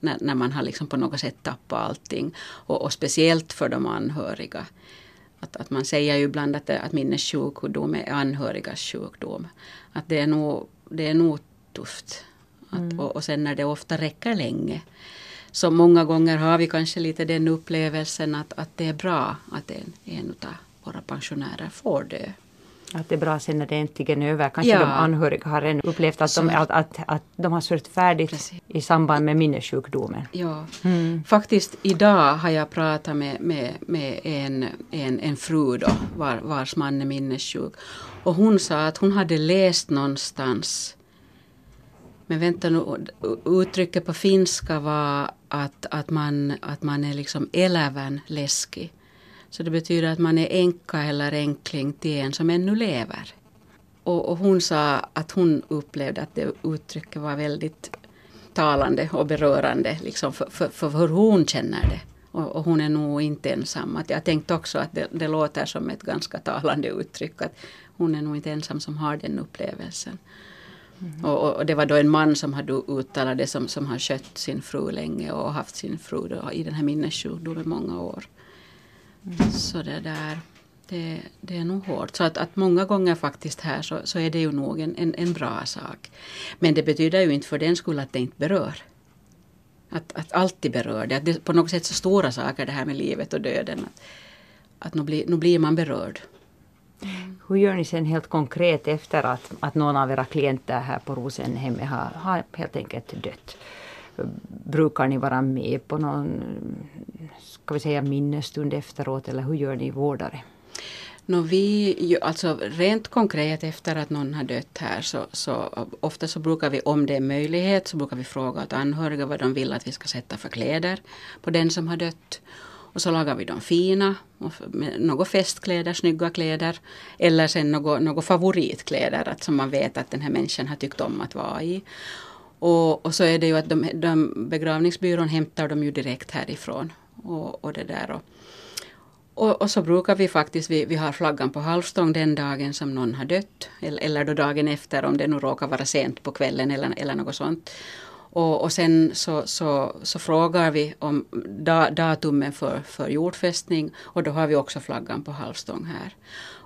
När, när man har liksom på något sätt tappat allting. Och, och speciellt för de anhöriga. Att, att man säger ju ibland att, att minnessjukdom är anhörigas sjukdom. Att det är nog, det är nog tufft. Att, mm. och, och sen när det ofta räcker länge. Så många gånger har vi kanske lite den upplevelsen att, att det är bra att en, en av våra pensionärer får dö. Att det är bra sen när det äntligen är över. Kanske ja. de anhöriga har ännu upplevt att de, att, att, att de har sörjt färdigt Precis. i samband med minnessjukdomen. Ja. Mm. Faktiskt idag har jag pratat med, med, med en, en, en fru då, var, vars man är minnessjuk. Och hon sa att hon hade läst någonstans men vänta nu, uttrycket på finska var att, att, man, att man är liksom elävän läskig. Så det betyder att man är änka eller änkling till en som ännu lever. Och, och, hon sa att hon upplevde att det uttrycket var väldigt talande och berörande liksom för, för, för hur hon känner det. Och, och, hon är nog inte ensam. Att jag tänkte också att det, det, låter som ett ganska talande uttryck. Att hon är nog inte ensam som har den upplevelsen. Mm. Och, och, det var då en man som hade uttalat det som, som har skött sin fru länge och haft sin fru då, i den här minnessjukdomen många år. Så det där, det, det är nog hårt. Så att, att många gånger faktiskt här så, så är det ju nog en, en, en bra sak. Men det betyder ju inte för den skull att det inte berör. Att, att alltid berör det. Att det är på något sätt så stora saker det här med livet och döden. Att, att nu, blir, nu blir man berörd. Mm. Hur gör ni sen helt konkret efter att, att någon av era klienter här på Rosenhemmet har, har helt enkelt dött? Brukar ni vara med på någon ska vi säga, minnesstund efteråt eller hur gör ni vårdare? No, vi, alltså rent konkret efter att någon har dött här så, så ofta så brukar vi om det är möjlighet så brukar vi fråga åt anhöriga vad de vill att vi ska sätta för kläder på den som har dött. Och så lagar vi dem fina, några festkläder, snygga kläder. Eller sen några, några favoritkläder att som man vet att den här människan har tyckt om att vara i. Och, och så är det ju att de, de begravningsbyrån hämtar dem ju direkt härifrån. Och, och det där och, och, och, så brukar vi faktiskt, vi, vi har flaggan på halvstång den dagen som någon har dött. Eller, eller då dagen efter om det nu råkar vara sent på kvällen eller, eller något sånt. Och, och sen så, så, så frågar vi om da, datumen för, för jordfästning och då har vi också flaggan på halvstång här.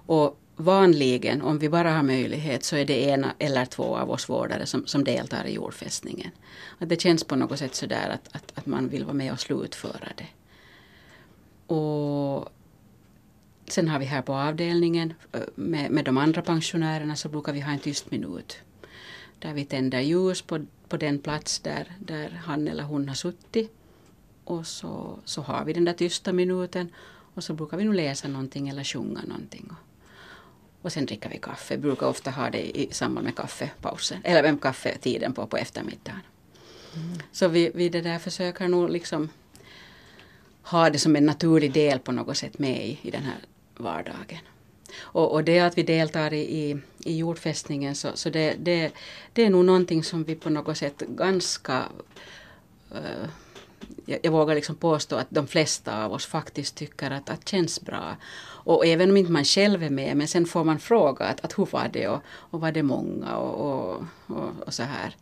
Och vanligen, om vi bara har möjlighet, så är det en eller två av oss vårdare som, som deltar i jordfästningen. Att det känns på något sätt sådär att, att, att man vill vara med och slutföra det. Och sen har vi här på avdelningen med, med de andra pensionärerna så brukar vi ha en tyst minut. Där vi tänder ljus på, på den plats där, där han eller hon har suttit. Och så, så har vi den där tysta minuten och så brukar vi nu läsa någonting eller sjunga någonting. Och sen dricker vi kaffe. Vi brukar ofta ha det i samband med kaffepausen, eller med kaffetiden på, på eftermiddagen. Mm. Så vi, vi det där försöker nog liksom ha det som en naturlig del på något sätt med i, i den här vardagen. Och, och det att vi deltar i, i, i jordfästningen så, så det, det, det är nog någonting som vi på något sätt ganska uh, jag, jag vågar liksom påstå att de flesta av oss faktiskt tycker att det känns bra. Och även om inte man själv är med, men sen får man fråga att, att hur var det och, och var det många och, och, och, och så här.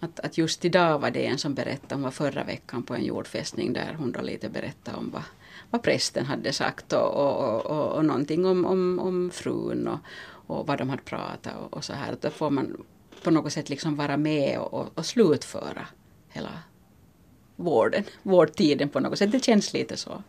Att, att just idag var det en som berättade, hon var förra veckan på en jordfästning där hon då lite berättade om vad, vad prästen hade sagt och, och, och, och någonting om, om, om frun och, och vad de hade pratat och, och så här. Då får man på något sätt liksom vara med och, och, och slutföra hela vården, vårdtiden på något sätt. Det känns lite så.